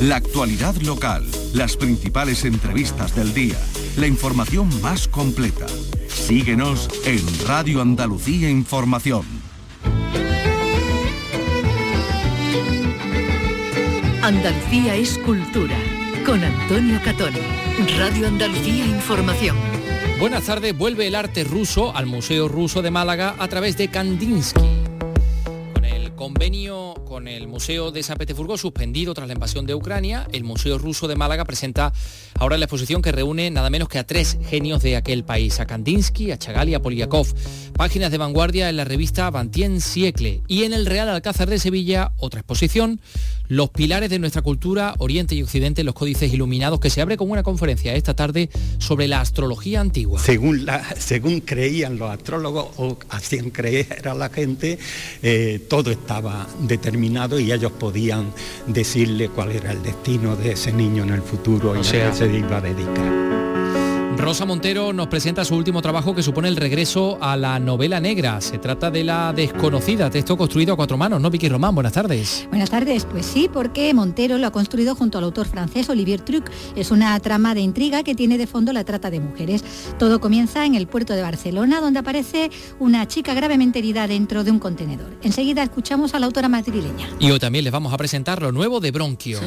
La actualidad local, las principales entrevistas del día, la información más completa. Síguenos en Radio Andalucía Información. Andalucía es cultura. Con Antonio Catón. Radio Andalucía Información. Buenas tardes, vuelve el arte ruso al Museo Ruso de Málaga a través de Kandinsky. Con el convenio con el Museo de San Petersburgo suspendido tras la invasión de Ucrania, el Museo Ruso de Málaga presenta ahora la exposición que reúne nada menos que a tres genios de aquel país, a Kandinsky, a Chagall y a Poliakov. Páginas de vanguardia en la revista Bantien Siecle y en el Real Alcázar de Sevilla otra exposición los pilares de nuestra cultura, Oriente y Occidente, los códices iluminados, que se abre con una conferencia esta tarde sobre la astrología antigua. Según, la, según creían los astrólogos o hacían creer a la gente, eh, todo estaba determinado y ellos podían decirle cuál era el destino de ese niño en el futuro y se iba a dedicar. Rosa Montero nos presenta su último trabajo que supone el regreso a la novela negra. Se trata de La desconocida, texto construido a cuatro manos, ¿no, Vicky Román? Buenas tardes. Buenas tardes, pues sí, porque Montero lo ha construido junto al autor francés Olivier Truc. Es una trama de intriga que tiene de fondo la trata de mujeres. Todo comienza en el puerto de Barcelona, donde aparece una chica gravemente herida dentro de un contenedor. Enseguida escuchamos a la autora madrileña. Y hoy también les vamos a presentar lo nuevo de Bronquio.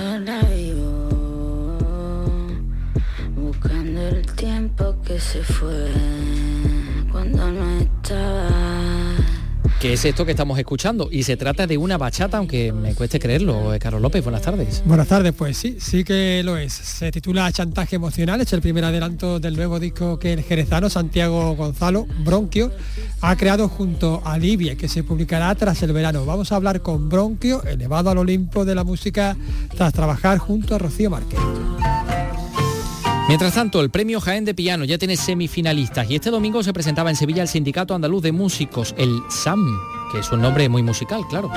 Buscando el tiempo que se fue cuando no estaba. ¿Qué es esto que estamos escuchando? Y se trata de una bachata, aunque me cueste creerlo. Eh, Carlos López, buenas tardes. Buenas tardes, pues sí, sí que lo es. Se titula Chantaje Emocional, es el primer adelanto del nuevo disco que el jerezano Santiago Gonzalo, Bronquio, ha creado junto a Livia, que se publicará tras el verano. Vamos a hablar con Bronquio, elevado al Olimpo de la música, tras trabajar junto a Rocío Márquez. Mientras tanto, el premio Jaén de Piano ya tiene semifinalistas y este domingo se presentaba en Sevilla el Sindicato Andaluz de Músicos, el SAM, que es un nombre muy musical, claro.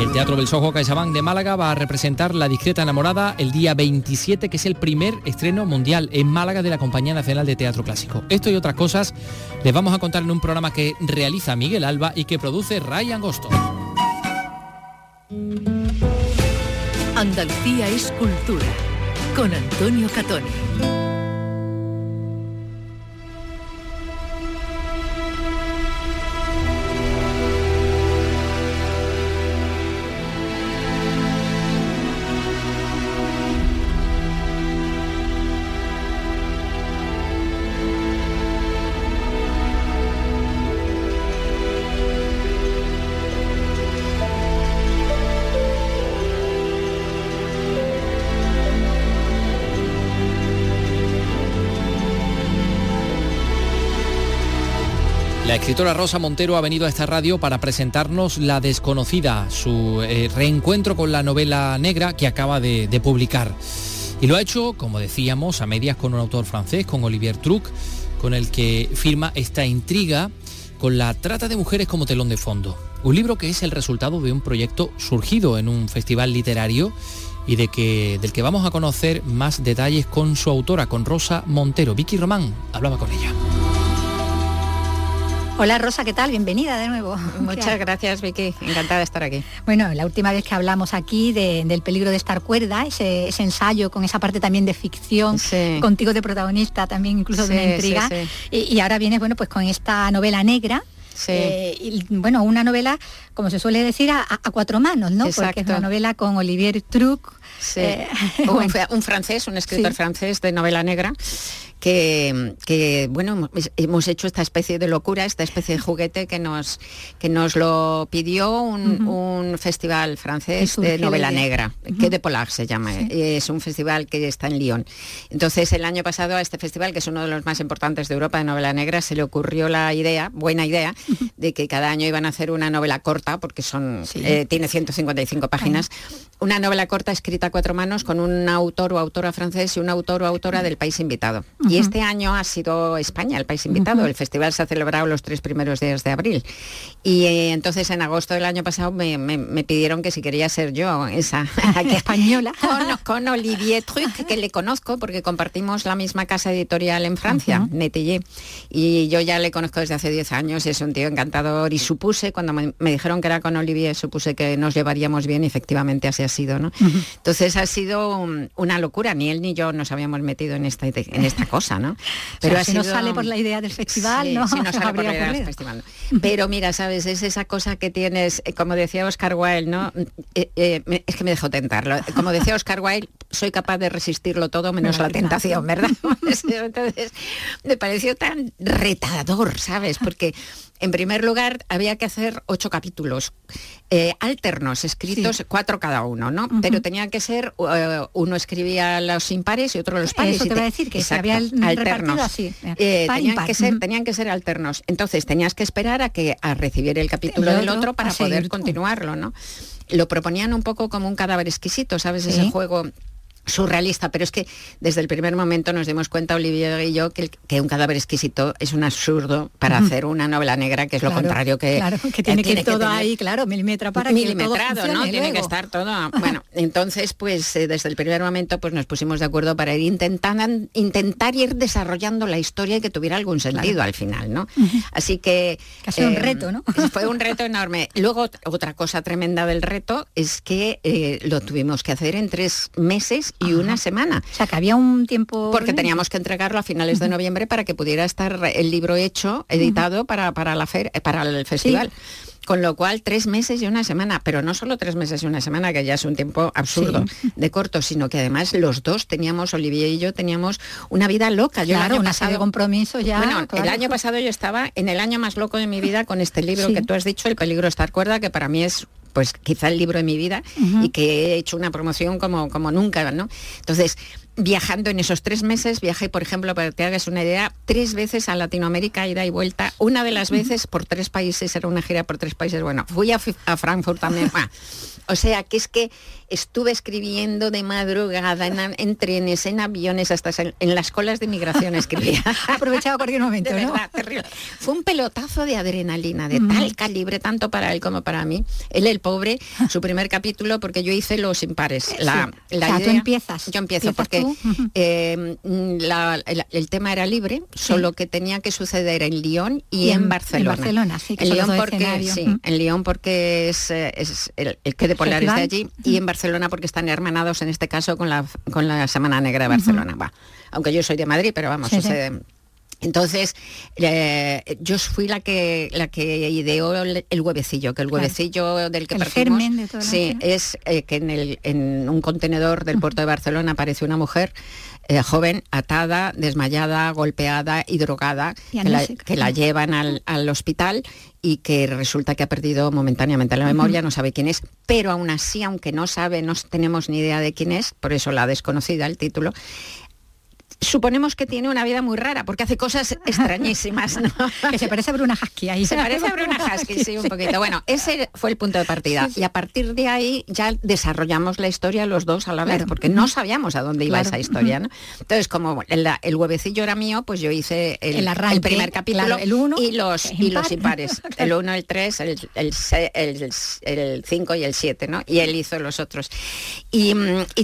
El Teatro Belsojo CaixaBank de Málaga va a representar La discreta enamorada el día 27, que es el primer estreno mundial en Málaga de la Compañía Nacional de Teatro Clásico. Esto y otras cosas les vamos a contar en un programa que realiza Miguel Alba y que produce Ray Angosto. Andalucía es cultura con Antonio Catoni. La escritora Rosa Montero ha venido a esta radio para presentarnos La desconocida, su eh, reencuentro con la novela negra que acaba de, de publicar. Y lo ha hecho, como decíamos, a medias con un autor francés, con Olivier Truc, con el que firma esta intriga con la trata de mujeres como telón de fondo. Un libro que es el resultado de un proyecto surgido en un festival literario y de que, del que vamos a conocer más detalles con su autora, con Rosa Montero. Vicky Román hablaba con ella. Hola Rosa, ¿qué tal? Bienvenida de nuevo. Muchas gracias Vicky, encantada de estar aquí. Bueno, la última vez que hablamos aquí de- del peligro de estar cuerda, ese, ese ensayo con esa parte también de ficción, Sí. contigo de protagonista, también incluso de una intriga. sí, Y, y ahora vienes, bueno, pues con esta novela negra. Eh, y, bueno, una novela, como se suele decir, a, a cuatro manos, ¿no? Porque es Exacto. una novela con Olivier Truc. Eh, un, bueno, fra- un francés, un escritor francés de novela negra, que, que, bueno, hemos- hecho esta especie de locura, esta especie de juguete que nos, que nos lo pidió un, un festival francés de la novela negra, que de Polar se llama, es un festival que está en Lyon. Entonces el año pasado a este festival, que es uno de los más importantes de Europa de novela negra, se le ocurrió la idea, buena idea, de que cada año iban a hacer una novela corta, porque son, Sí. eh, tiene 155 páginas, una novela corta escrita a cuatro manos con un autor o autora francés y un autor o autora del país invitado. Y este año ha sido España el país invitado. El festival se ha celebrado los tres primeros días de abril. Y eh, entonces en agosto del año pasado me, me- me pidieron que si quería ser yo esa española. con, con Olivier Truc, que le conozco porque compartimos la misma casa editorial en Francia, Netillé. Y yo ya le conozco desde hace 10 años, es un tío encantador y supuse, cuando me, me dijeron que era con Olivier, supuse que nos llevaríamos bien y efectivamente así ha sido, ¿no? Entonces ha sido una locura, ni él ni yo nos habíamos metido en esta, en esta cosa, ¿no? Pero si no sale por la idea del festival, ¿no? Si no sale por la idea del festival. Pero mira, sabes, es esa cosa que tienes, eh, como decía Oscar Wilde, ¿no? Eh, eh, es que me dejó tentarlo. Como decía Oscar Wilde, soy capaz de resistirlo todo menos la tentación, ¿verdad? Entonces, me pareció tan retador, ¿sabes? Porque en primer lugar, había que hacer ocho capítulos eh, alternos, escritos cuatro cada uno, ¿no? Pero tenían que ser, eh, uno escribía los impares y otro los pares. Eso te a decir, que había alternos. Así, eh, tenían, que ser, tenían que ser alternos. Entonces tenías que esperar a que a recibir el capítulo del otro para poder continuarlo, ¿no? Lo proponían un poco como un cadáver exquisito, ¿sabes? Ese juego surrealista, pero es que desde el primer momento nos dimos cuenta, Olivia y yo, que, que un cadáver exquisito es un absurdo para hacer una novela negra, que es lo contrario que... Claro, que tiene que, ir todo ahí, claro, milimetra para milimetrado, que todo ¿no? Tiene que estar todo... Bueno, entonces, pues eh, desde el primer momento pues nos pusimos de acuerdo para ir intentando, intentar ir desarrollando la historia y que tuviera algún sentido al final, ¿no? Así que... Casi un em, reto, ¿no? Fue un reto enorme. Luego, otra cosa tremenda del reto es que eh, lo tuvimos que hacer en tres meses y una semana. O sea, que había un tiempo... Porque teníamos que entregarlo a finales de noviembre para que pudiera estar el libro hecho, editado para, para, la fer para el festival. Con lo cual, tres meses y una semana, pero no solo tres meses y una semana, que ya es un tiempo absurdo de corto, sino que además los dos teníamos, Olivier y yo, teníamos una vida loca. Yo claro, una pasado, de compromiso ya. Bueno, el año pasado yo estaba en el año más loco de mi vida con este libro que tú has dicho, El peligro estar cuerda, que para mí es pues quizá el libro de mi vida y que he hecho una promoción como, como nunca, ¿no? Entonces, viajando en esos tres meses, viajé, por ejemplo, para que te hagas una idea, tres veces a Latinoamérica, ida y vuelta. Una de las veces por tres países, era una gira por tres países. Bueno, fui a, Frankfurt también. o sea, que es que estuve escribiendo de madrugada en, trenes, en aviones, hasta en, las colas de migración escribía. Aprovechado cualquier momento, ¿no? Fue un pelotazo de adrenalina, de tal calibre, tanto para él como para mí. Él, el pobre, su primer capítulo, porque yo hice los impares. La, la tú empiezas. Yo empiezo porque eh, el, tema era libre, solo que tenía que suceder en Lyon y, en, Barcelona. En Barcelona, sí, en Lyon porque, sí, en Lyon porque es, eh, es el, que de Polaris de allí y en Barcelona porque están hermanados en este caso con la, con la Semana Negra de Barcelona. Va. Aunque yo soy de Madrid, pero vamos, entonces, eh, yo fui la que la que ideó el, huevecillo, que el huevecillo del que el partimos, de sí, es eh, que en, el, en, un contenedor del puerto de Barcelona aparece una mujer eh, joven, atada, desmayada, golpeada y drogada, que la, llevan al, al, hospital y que resulta que ha perdido momentáneamente la memoria, no sabe quién es, pero aún así, aunque no sabe, no tenemos ni idea de quién es, por eso la desconocida, el título, suponemos que tiene una vida muy rara porque hace cosas extrañísimas, ¿no? que se parece a Bruna Husky ahí. Se parece a Bruna Husky, sí, un poquito. Bueno, ese fue el punto de partida. Y a partir de ahí ya desarrollamos la historia los dos a la vez, porque no sabíamos a dónde iba esa historia, ¿no? Entonces, como el, huevecillo era mío, pues yo hice el, el, primer capítulo el uno, y los y los impares. El 1, el 3, el 5 y el 7, ¿no? Y él hizo los otros. Y,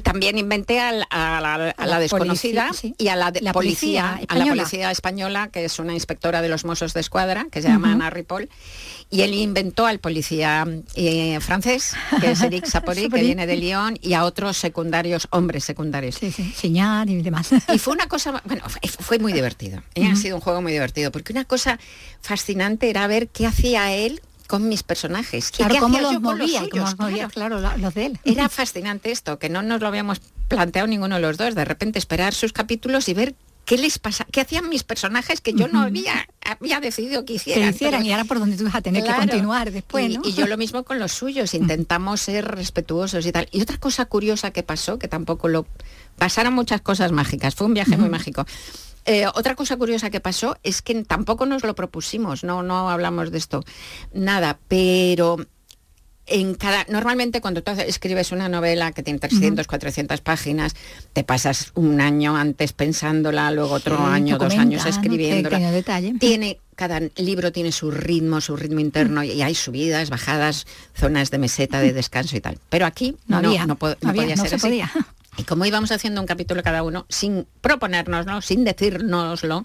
también inventé a, la, desconocida y a la, policía, a la policía española, que es una inspectora de los Mossos de Escuadra, que se llama Ana Ripoll, y él inventó al policía eh, francés, que es Eric Sapori, que viene de Lyon, y a otros secundarios, hombres secundarios. Sí, sí, señal y demás. Y fue una cosa, bueno, fue muy divertido. ¿eh? Ha sido un juego muy divertido, porque una cosa fascinante era ver qué hacía él con mis personajes. Claro, cómo los movía, claro, los de él. Era fascinante esto, que no nos lo habíamos planteado ninguno de los dos, de repente esperar sus capítulos y ver qué les pasa, qué hacían mis personajes que yo no había, había decidido que hicieran. Que hicieran y ahora por donde tú vas a tener que continuar después, y, y, yo lo mismo con los suyos, intentamos ser respetuosos y tal. Y otra cosa curiosa que pasó, que tampoco lo... Pasaron muchas cosas mágicas, fue un viaje muy mágico. Eh, otra cosa curiosa que pasó es que tampoco nos lo propusimos, no, no hablamos de esto, nada, pero en cada, normalmente cuando tú escribes una novela que tiene 300, 400 páginas, te pasas un año antes pensándola, luego otro año, dos años escribiéndola. Tiene, cada libro tiene su ritmo, su ritmo interno y hay subidas, bajadas, zonas de meseta, de descanso y tal. Pero aquí no, había, no, podía ser así. Y como íbamos haciendo un capítulo cada uno, sin proponérnoslo, sin decírnoslo,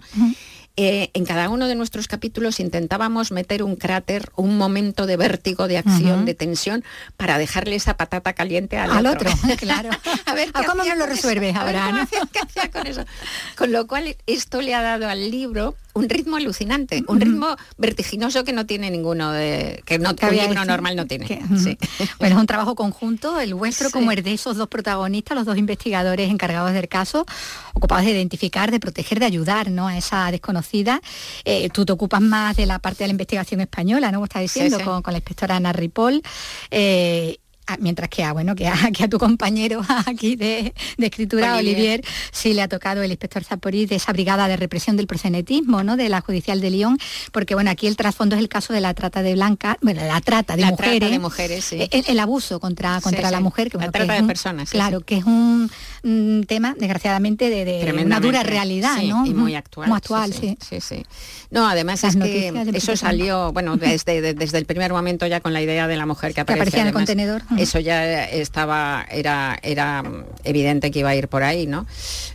eh, en cada uno de nuestros capítulos intentábamos meter un cráter, un momento de vértigo, de acción, de tensión, para dejarle esa patata caliente al, otro. claro. a ver, ¿cómo me lo resuelves ahora? con eso? Con lo cual, esto le ha dado al libro un ritmo alucinante, un ritmo vertiginoso que no tiene ninguno de que no un libro normal no tiene. Bueno, es un trabajo conjunto, el vuestro como el de esos dos protagonistas, los dos investigadores encargados del caso, ocupados de identificar, de proteger, de ayudar ¿no? a esa desconocida. Eh, tú te ocupas más de la parte de la investigación española, ¿no? Como está diciendo, con, la inspectora Ana Ripoll. Eh, Ah, mientras que a, bueno, que a, que a tu compañero aquí de, escritura, Olivier. sí le ha tocado el inspector Zaporí de esa brigada de represión del prosenetismo, ¿no? De la judicial de Lyon, porque bueno, aquí el trasfondo es el caso de la trata de blanca, bueno, la trata de mujeres. de mujeres, sí. el, abuso contra, contra la mujer. Que, la trata de personas. Claro, que es un, tema, desgraciadamente, de, una dura realidad, ¿no? Y muy actual. Muy actual, sí. Sí, sí. No, además es que eso salió, bueno, desde, desde el primer momento ya con la idea de la mujer que aparecía, en el contenedor eso ya estaba, era, era evidente que iba a ir por ahí, ¿no?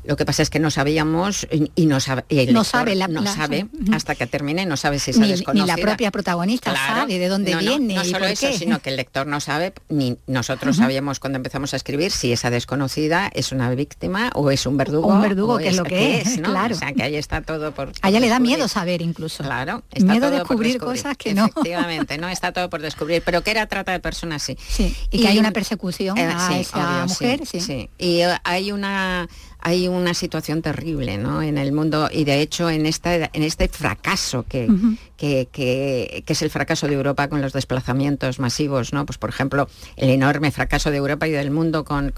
Lo que pasa es que no sabíamos y, no sabe, no sabe, la, no sabe hasta que termine, no sabe si se ni, Ni la propia protagonista sabe de dónde viene. No, solo eso, sino que el lector no sabe, ni nosotros sabíamos cuando empezamos a escribir si esa desconocida es una víctima o es un verdugo. un verdugo, que es, lo que es, claro. O sea, que ahí está todo por... A ella le da miedo saber incluso. Claro, está miedo de descubrir, cosas que no. Efectivamente, no está todo por descubrir, pero que era trata de personas, sí. Sí, y, que hay una persecución eh, a esa mujer, sí, Y eh, hay una hay una situación terrible ¿no? en el mundo y de hecho en, esta, en este fracaso que, que, es el fracaso de Europa con los desplazamientos masivos, ¿no? pues por ejemplo el enorme fracaso de Europa y del mundo con,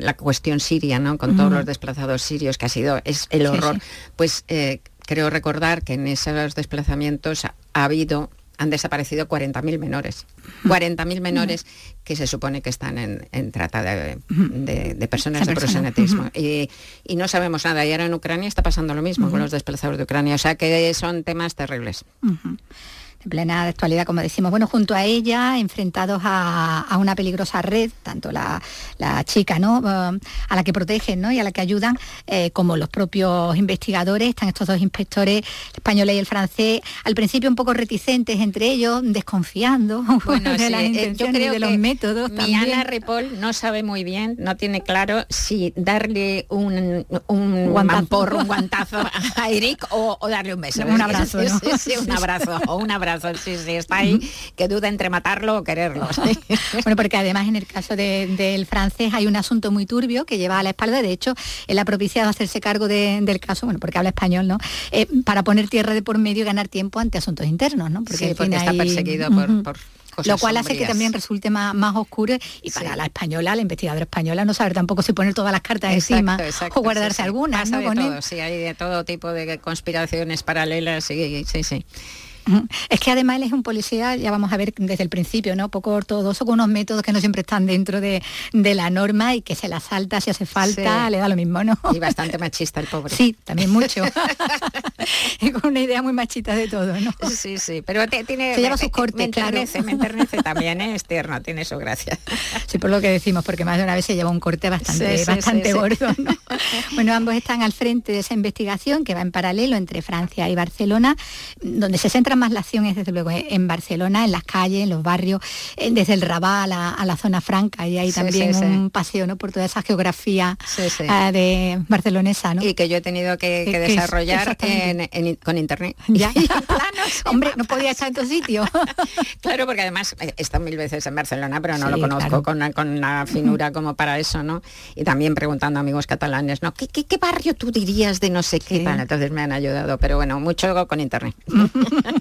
la cuestión siria, ¿no? con todos los desplazados sirios que ha sido es el horror, pues eh, creo recordar que en esos desplazamientos ha habido han desaparecido 40.000 menores. 40.000 menores que se supone que están en, trata de, personas de prosenetismo. Y, no sabemos nada. Y ahora en Ucrania está pasando lo mismo con los desplazados de Ucrania. O sea que son temas terribles en plena actualidad, como decimos. Bueno, junto a ella, enfrentados a, una peligrosa red, tanto la, chica, ¿no? Um, a la que protegen ¿no? y a la que ayudan, eh, como los propios investigadores, están estos dos inspectores, el español y el francés, al principio un poco reticentes entre ellos, desconfiando de las eh, intenciones y de los métodos. Mi Ana Ripoll no sabe muy bien, no tiene claro si darle un, un guantazo, un guantazo a Eric o, darle un beso. Un abrazo. un abrazo o un abrazo sí, sí, está ahí, que duda entre matarlo o quererlo. bueno, porque además en el caso del francés hay un asunto muy turbio que lleva a la espalda, de hecho, él ha propiciado hacerse cargo del caso, bueno, porque habla español, ¿no? Eh, para poner tierra de por medio y ganar tiempo ante asuntos internos, ¿no? Porque, está perseguido por, lo cual hace que también resulte más, más oscuro y para la española, la investigadora española, no saber tampoco si poner todas las cartas encima o guardarse algunas. ¿no? sí, hay de todo tipo de conspiraciones paralelas, sí, sí, sí. Es que además él es un policía, ya vamos a ver desde el principio, ¿no? Poco ortodoxo, con unos métodos que no siempre están dentro de, la norma y que se la salta si hace falta, le da lo mismo, ¿no? Y bastante machista el pobre. Sí, también mucho. y con una idea muy machista de todo, ¿no? Sí, sí, pero tiene... Se lleva sus cortes, me enternece, me enternece también, ¿eh? es tierno, tiene su gracia. Sí, por lo que decimos, porque más de una vez se lleva un corte bastante, bastante gordo, ¿no? Bueno, ambos están al frente de esa investigación que va en paralelo entre Francia y Barcelona, donde se centra más la acción es desde luego en Barcelona, en las calles, en los barrios, desde el Raval a la, zona franca y hay también un paseo ¿no? por toda esa geografía ah, de barcelonesa. ¿no? Y que yo he tenido que, desarrollar con internet. Ya, Hombre, no podía estar en tu sitio. claro, porque además he estado mil veces en Barcelona, pero no lo conozco con, una, finura como para eso, ¿no? Y también preguntando a amigos catalanes, ¿no? ¿Qué, qué, barrio tú dirías de no sé qué? entonces me han ayudado, pero bueno, mucho con internet.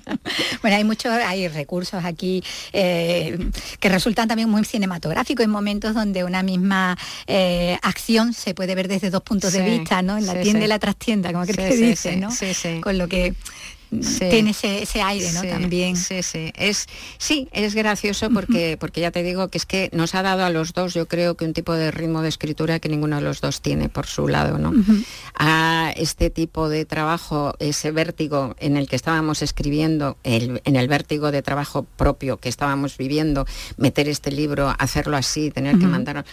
bueno, hay muchos, hay recursos aquí eh, que resultan también muy cinematográficos en momentos donde una misma eh, acción se puede ver desde dos puntos de vista, ¿no? En la tienda y la trastienda, como que dice, ¿no? Con lo que tiene ese, aire, ¿no? También. Sí, sí. Es, sí, es gracioso porque, porque ya te digo que es que nos ha dado a los dos, yo creo que un tipo de ritmo de escritura que ninguno de los dos tiene por su lado, ¿no? A este tipo de trabajo, ese vértigo en el que estábamos escribiendo, en el vértigo de trabajo propio que estábamos viviendo, meter este libro, hacerlo así, tener que mandarlo,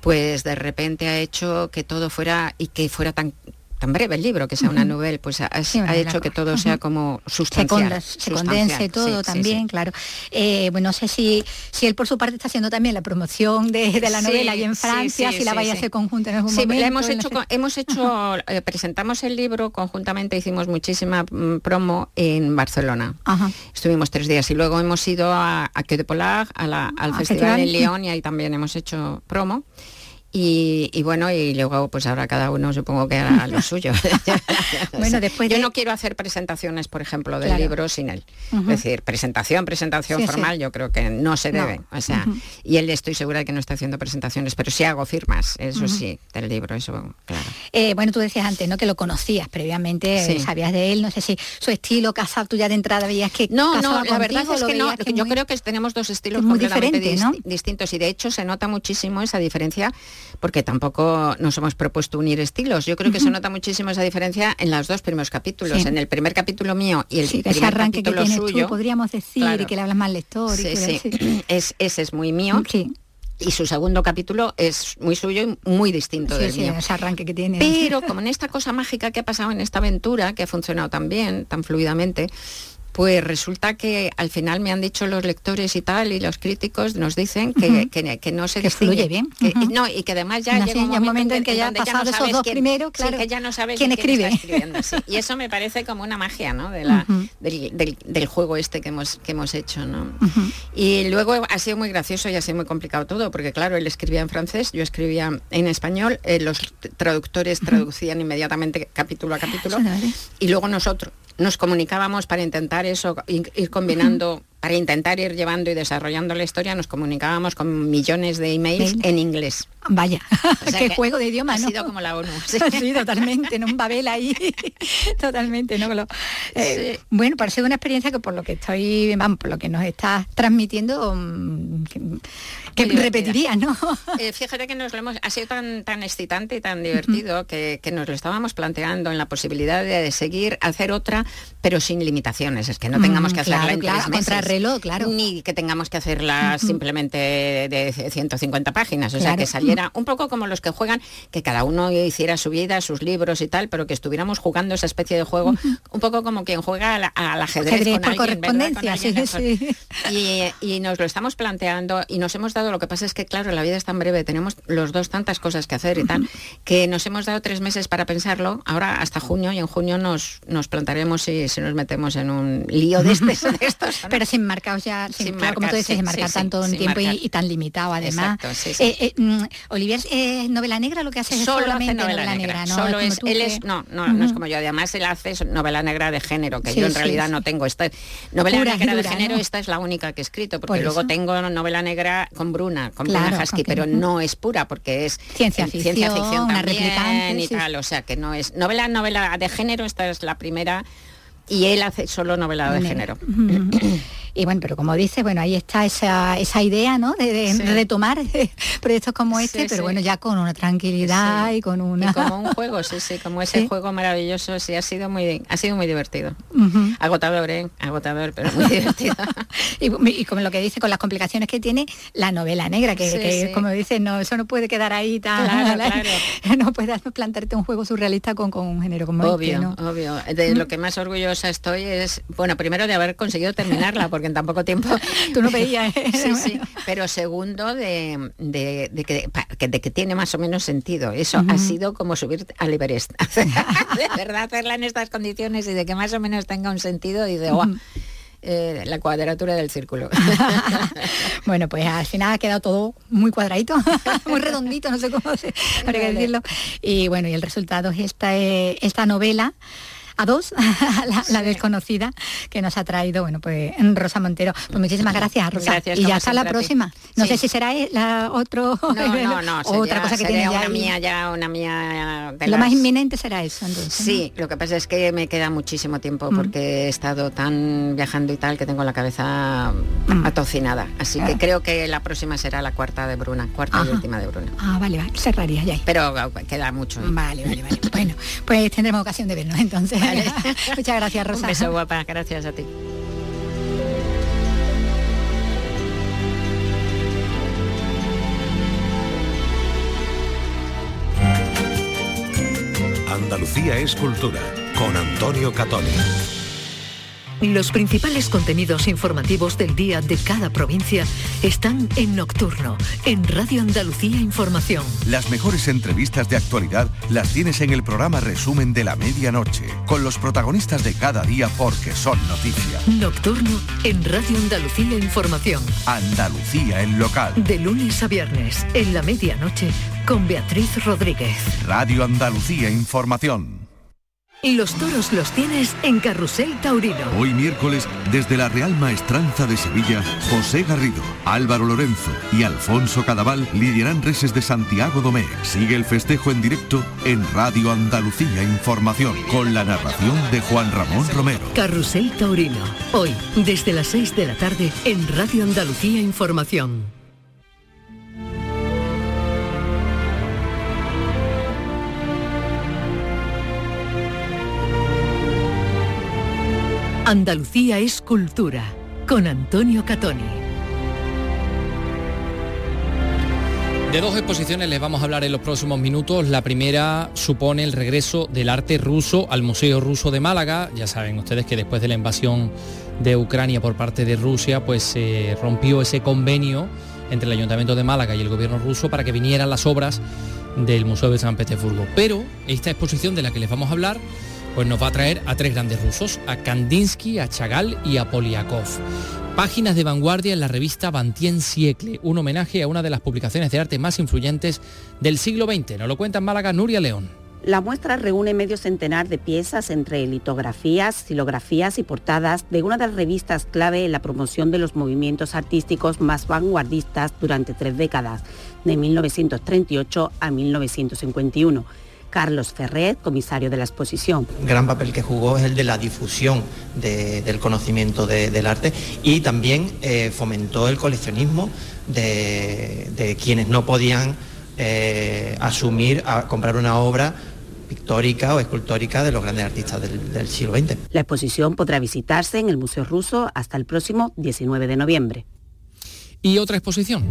pues de repente ha hecho que todo fuera y que fuera tan tan breve el libro, que sea una novela, pues ha, hecho que todo sea como sustancial. Se, condense todo también, claro. Eh, bueno, no sé si, si él por su parte está haciendo también la promoción de, la novela ahí en Francia, si la vaya a hacer conjunta en algún momento. Sí, hemos hecho, hemos hecho eh, presentamos el libro conjuntamente, hicimos muchísima mm, promo en Barcelona. Estuvimos tres días y luego hemos ido a, a de Polar, al ah, Festival en León y ahí también hemos hecho promo. Y, bueno, y luego pues ahora cada uno supongo que hará lo suyo. bueno, después Yo no quiero hacer presentaciones, por ejemplo, del libro sin él. Es decir, presentación, presentación formal, yo creo que no se debe. O sea, y él estoy segura de que no está haciendo presentaciones, pero sí hago firmas, eso sí, del libro, eso claro. Eh, bueno, tú decías antes, ¿no? Que lo conocías previamente, sabías de él, no sé si su estilo casado tú ya de entrada veías que No, no, la verdad es que no, yo creo que tenemos dos estilos muy diferentes, distintos y de hecho se nota muchísimo esa diferencia porque tampoco nos hemos propuesto unir estilos. Yo creo que se nota muchísimo esa diferencia en los dos primeros capítulos. En el primer capítulo mío y el primer arranque capítulo que suyo. podríamos decir, y que le hablas más lector. Sí, sí. Es, ese es muy mío. y su segundo capítulo es muy suyo y muy distinto del mío. Ese arranque que tiene. Pero como en esta cosa mágica que ha pasado en esta aventura, que ha funcionado tan bien, tan fluidamente, pues resulta que al final me han dicho los lectores y tal, y los críticos nos dicen que, que, no se que fluye bien. No, y que además ya llega un momento, en que, ya pasado esos dos primeros, claro, que ya no sabes quién, escribe. Y eso me parece como una magia, ¿no? De la, del, juego este que hemos, que hemos hecho, ¿no? Y luego ha sido muy gracioso y ha sido muy complicado todo, porque claro, él escribía en francés, yo escribía en español, eh, los traductores traducían inmediatamente capítulo a capítulo, y luego nosotros nos comunicábamos para intentar eso, ir combinando para intentar ir llevando y desarrollando la historia nos comunicábamos con millones de emails en inglés. Vaya, qué juego de idioma, ¿no? Ha sido como la ONU. Sí, totalmente, en un Babel ahí, totalmente, ¿no? Eh, bueno, parece una experiencia que por lo que estoy, vamos, por lo que nos estás transmitiendo, mm, que, repetiría, ¿no? Eh, fíjate que nos lo hemos, ha sido tan, tan excitante y tan divertido que, nos lo estábamos planteando en la posibilidad de, seguir, hacer otra, pero sin limitaciones, es que no tengamos que hacerla en tres meses claro. Ni que tengamos que hacerla simplemente de 150 páginas, o sea, que saliera un poco como los que juegan, que cada uno hiciera su vida, sus libros y tal, pero que estuviéramos jugando esa especie de juego, un poco como quien juega al, ajedrez, con correspondencia, Y, nos lo estamos planteando y nos hemos dado, lo que pasa es que claro, la vida es tan breve, tenemos los dos tantas cosas que hacer y tal, que nos hemos dado tres meses para pensarlo, ahora hasta junio, y en junio nos, nos plantaremos y si nos metemos en un lío de, este, de estos. Pero sin marcados ya, sin, como tú dices, sin marcar tanto un tiempo y, tan limitado además. Eh, eh, mm, Olivier, ¿es novela negra lo que hace? Solo hace novela, negra, ¿no? Solo es, él es, no, no, no es como yo, además él hace novela negra de género, que yo en realidad no tengo. Esta, novela negra de género, esta es la única que he escrito, porque luego tengo novela negra con Bruna, con Bruna Husky, pero no es pura, porque es ciencia ficción, ciencia ficción también y tal, o sea que no es novela, novela de género, esta es la primera y él hace solo novela de género. Y bueno, pero como dice, bueno, ahí está esa, esa idea, ¿no? De, retomar proyectos como este, pero bueno, ya con una tranquilidad y con una... como un juego, sí, sí, como ese juego maravilloso, sí, ha sido muy, ha sido muy divertido. Agotador, ¿eh? Agotador, pero muy divertido. y, como lo que dice, con las complicaciones que tiene la novela negra, que, como dice, no, eso no puede quedar ahí tan... Claro, No puedes plantarte un juego surrealista con, con un género como este, obvio, ¿no? Obvio, De lo que más orgullosa estoy es, bueno, primero de haber conseguido terminarla, porque en tan poco tiempo. Tú no veías. sí, sí. Pero segundo, de, que, de, que, tiene más o menos sentido. Eso ha sido como subir al Everest. de verdad, hacerla en estas condiciones y de que más o menos tenga un sentido y de, eh, la cuadratura del círculo. bueno, pues al final ha quedado todo muy cuadradito, muy redondito, no sé cómo se, para decirlo. Y bueno, y el resultado es esta, eh, esta novela a dos, la, desconocida que nos ha traído, bueno, pues Rosa Montero. Pues muchísimas gracias, Rosa. y ya hasta la próxima. No sé si será la otro no, no, otra cosa que tiene una mía ya, una mía de Lo más inminente será eso, entonces. Sí, lo que pasa es que me queda muchísimo tiempo mm. porque he estado tan viajando y tal que tengo la cabeza mm. atocinada. Así que creo que la próxima será la cuarta de Bruna, cuarta y última de Bruna. Ah, vale, vale, cerraría ya. Pero queda mucho. ¿eh? Vale, vale, vale. bueno, pues tendremos ocasión de vernos entonces. Muchas gracias, Rosa. Un beso guapa, gracias a ti. Andalucía es cultura, con Antonio Catoni. Los principales contenidos informativos del día de cada provincia están en Nocturno, en Radio Andalucía Información. Las mejores entrevistas de actualidad las tienes en el programa Resumen de la Medianoche, con los protagonistas de cada día porque son noticia. Nocturno en Radio Andalucía Información. Andalucía en local. De lunes a viernes, en la medianoche, con Beatriz Rodríguez. Radio Andalucía Información. Los toros los tienes en Carrusel Taurino. Hoy miércoles, desde la Real Maestranza de Sevilla, José Garrido, Álvaro Lorenzo y Alfonso Cadaval lidiarán reses de Santiago Domé. Sigue el festejo en directo en Radio Andalucía Información, con la narración de Juan Ramón Romero. Carrusel Taurino. Hoy, desde las 6 de la tarde, en Radio Andalucía Información. Andalucía es cultura, con Antonio Catoni. De dos exposiciones les vamos a hablar en los próximos minutos. La primera supone el regreso del arte ruso al Museo Ruso de Málaga. Ya saben ustedes que después de la invasión de Ucrania por parte de Rusia, pues se rompió ese convenio entre el Ayuntamiento de Málaga y el gobierno ruso para que vinieran las obras del Museo de San Petersburgo. Pero esta exposición de la que les vamos a hablar pues nos va a traer a tres grandes rusos, a Kandinsky, a Chagall y a Poliakov. Páginas de vanguardia en la revista Bantien Siècle, un homenaje a una de las publicaciones de arte más influyentes del siglo XX. Nos lo cuenta en Málaga Nuria León. La muestra reúne medio centenar de piezas entre litografías, silografías y portadas de una de las revistas clave en la promoción de los movimientos artísticos más vanguardistas durante tres décadas, de 1938 a 1951 Carlos Ferret, comisario de la exposición. gran papel que jugó es el de la difusión del conocimiento del arte y también eh, fomentó el coleccionismo de, quienes no podían eh, asumir a comprar una obra pictórica o escultórica de los grandes artistas del, del siglo XX. La exposición podrá visitarse en el Museo Ruso hasta el próximo 19 de noviembre. ¿Y otra exposición?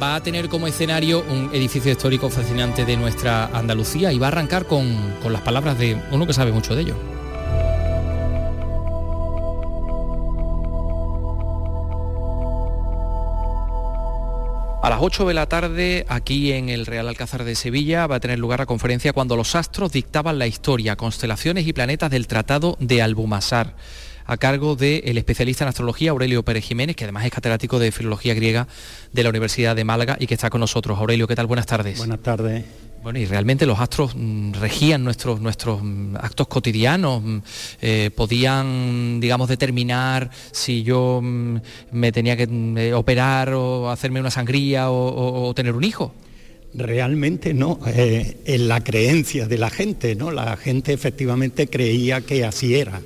Va a tener como escenario un edificio histórico fascinante de nuestra Andalucía y va a arrancar con, con las palabras de uno que sabe mucho de ello. A las 8 de la tarde, aquí en el Real Alcázar de Sevilla, va a tener lugar la conferencia cuando los astros dictaban la historia, constelaciones y planetas del Tratado de Albumasar a cargo del especialista en astrología Aurelio Pérez Jiménez, que además es catedrático de filología griega de la Universidad de Málaga y que está con nosotros. Aurelio, ¿qué tal? Buenas tardes. Buenas tardes. Bueno, y realmente los astros mm, regían nuestros, nuestros mm, actos cotidianos, mm, eh, podían, digamos, determinar si yo me tenía que eh, operar o hacerme una sangría o, tener un hijo. Realmente no, eh, en la creencia de la gente, ¿no? La gente efectivamente creía que así era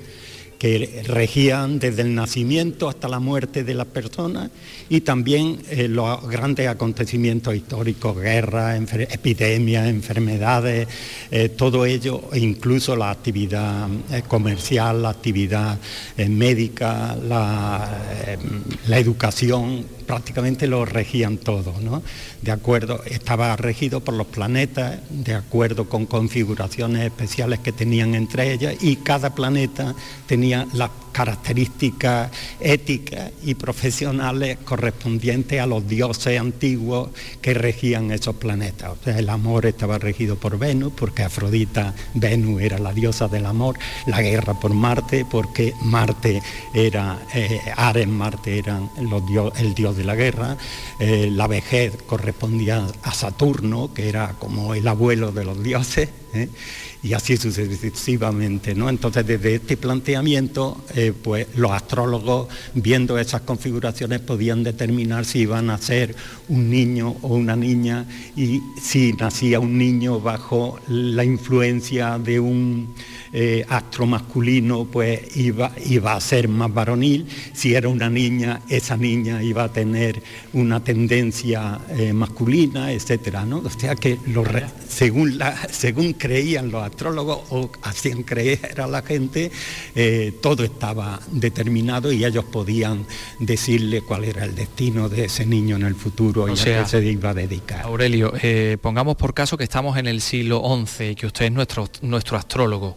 que regían desde el nacimiento hasta la muerte de las personas y también eh, los grandes acontecimientos históricos, guerras, epidemias, enfermedades, eh, todo ello, e incluso la actividad eh, comercial, la actividad médica, la, la educación, prácticamente lo regían todos, ¿no? De acuerdo, estaba regido por los planetas, de acuerdo con configuraciones especiales que tenían entre ellas y cada planeta tenía las características éticas y profesionales correspondientes a los dioses antiguos que regían esos planetas. O sea, el amor estaba regido por Venus, porque Afrodita, Venus era la diosa del amor, la guerra por Marte, porque Marte era, eh, Ares, Marte eran el dios de la guerra, eh, la vejez correspondía a Saturno, que era como el abuelo de los dioses. ¿eh? Y así sucesivamente. ¿no? Entonces, desde este planteamiento, eh, pues los astrólogos, viendo esas configuraciones, podían determinar si iban a ser un niño o una niña y si nacía un niño bajo la influencia de un eh, astro masculino pues iba, iba a ser más varonil, si era una niña, esa niña iba a tener una tendencia eh, masculina, etcétera, ¿no? O sea que según, la, según creían los astrólogos o hacían creer a la gente, eh, todo estaba determinado y ellos podían decirle cuál era el destino de ese niño en el futuro y a qué se iba a dedicar. Aurelio, eh, pongamos por caso que estamos en el siglo XI y que usted es nuestro, nuestro astrólogo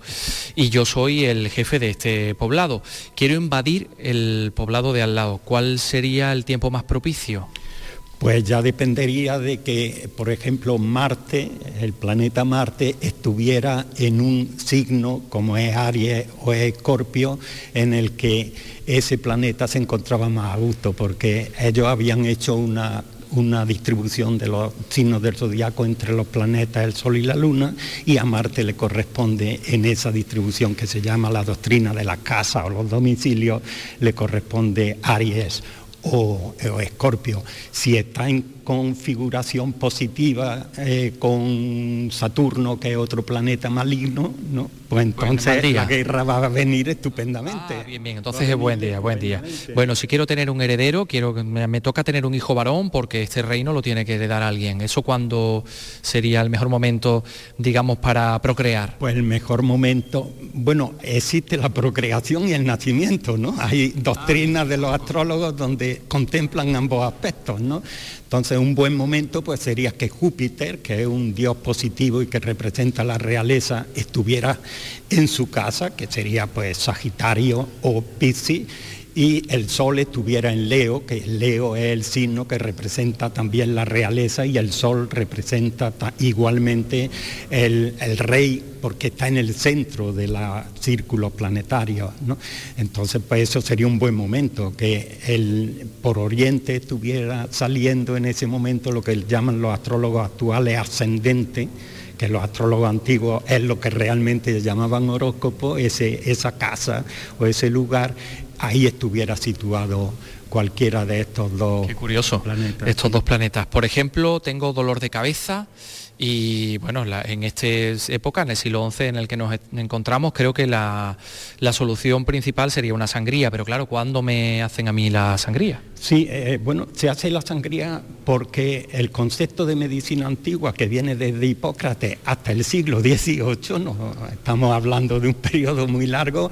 y yo soy el jefe de este poblado. Quiero invadir el poblado de al lado. ¿Cuál sería el tiempo más propicio? Pues ya dependería de que, por ejemplo, Marte, el planeta Marte, estuviera en un signo como es Aries o es Escorpio, en el que ese planeta se encontraba más a gusto, porque ellos habían hecho una, una distribución de los signos del zodiaco entre los planetas, el Sol y la Luna, y a Marte le corresponde en esa distribución que se llama la doctrina de la casa o los domicilios, le corresponde Aries o, Escorpio. Si está en configuración positiva eh, con Saturno, que es otro planeta maligno, ¿no? Pues entonces la guerra va a venir estupendamente. Ah, bien, bien, entonces es buen día, buen día. Bueno, si quiero tener un heredero, quiero me, me, toca tener un hijo varón porque este reino lo tiene que heredar alguien. ¿Eso cuándo sería el mejor momento, digamos, para procrear? Pues el mejor momento, bueno, existe la procreación y el nacimiento, ¿no? Hay doctrinas de los astrólogos donde contemplan ambos aspectos, ¿no? Entonces un buen momento pues sería que Júpiter, que es un dios positivo y que representa la realeza, estuviera en su casa, que sería pues Sagitario o Piscis, y el sol estuviera en Leo, que Leo es el signo que representa también la realeza y el sol representa igualmente el, rey porque está en el centro de los círculos planetarios. Entonces, pues eso sería un buen momento, que el, por Oriente estuviera saliendo en ese momento lo que llaman los astrólogos actuales ascendente, que los astrólogos antiguos es lo que realmente llamaban horóscopo, ese, esa casa o ese lugar ahí estuviera situado cualquiera de estos dos Qué curioso, planetas. Estos dos planetas. Por ejemplo, tengo dolor de cabeza y bueno, en esta época, en el siglo XI en el que nos encontramos, creo que la, solución principal sería una sangría, pero claro, ¿cuándo me hacen a mí la sangría? Sí, eh, bueno, se hace la sangría porque el concepto de medicina antigua que viene desde Hipócrates hasta el siglo XVIII, no, estamos hablando de un periodo muy largo,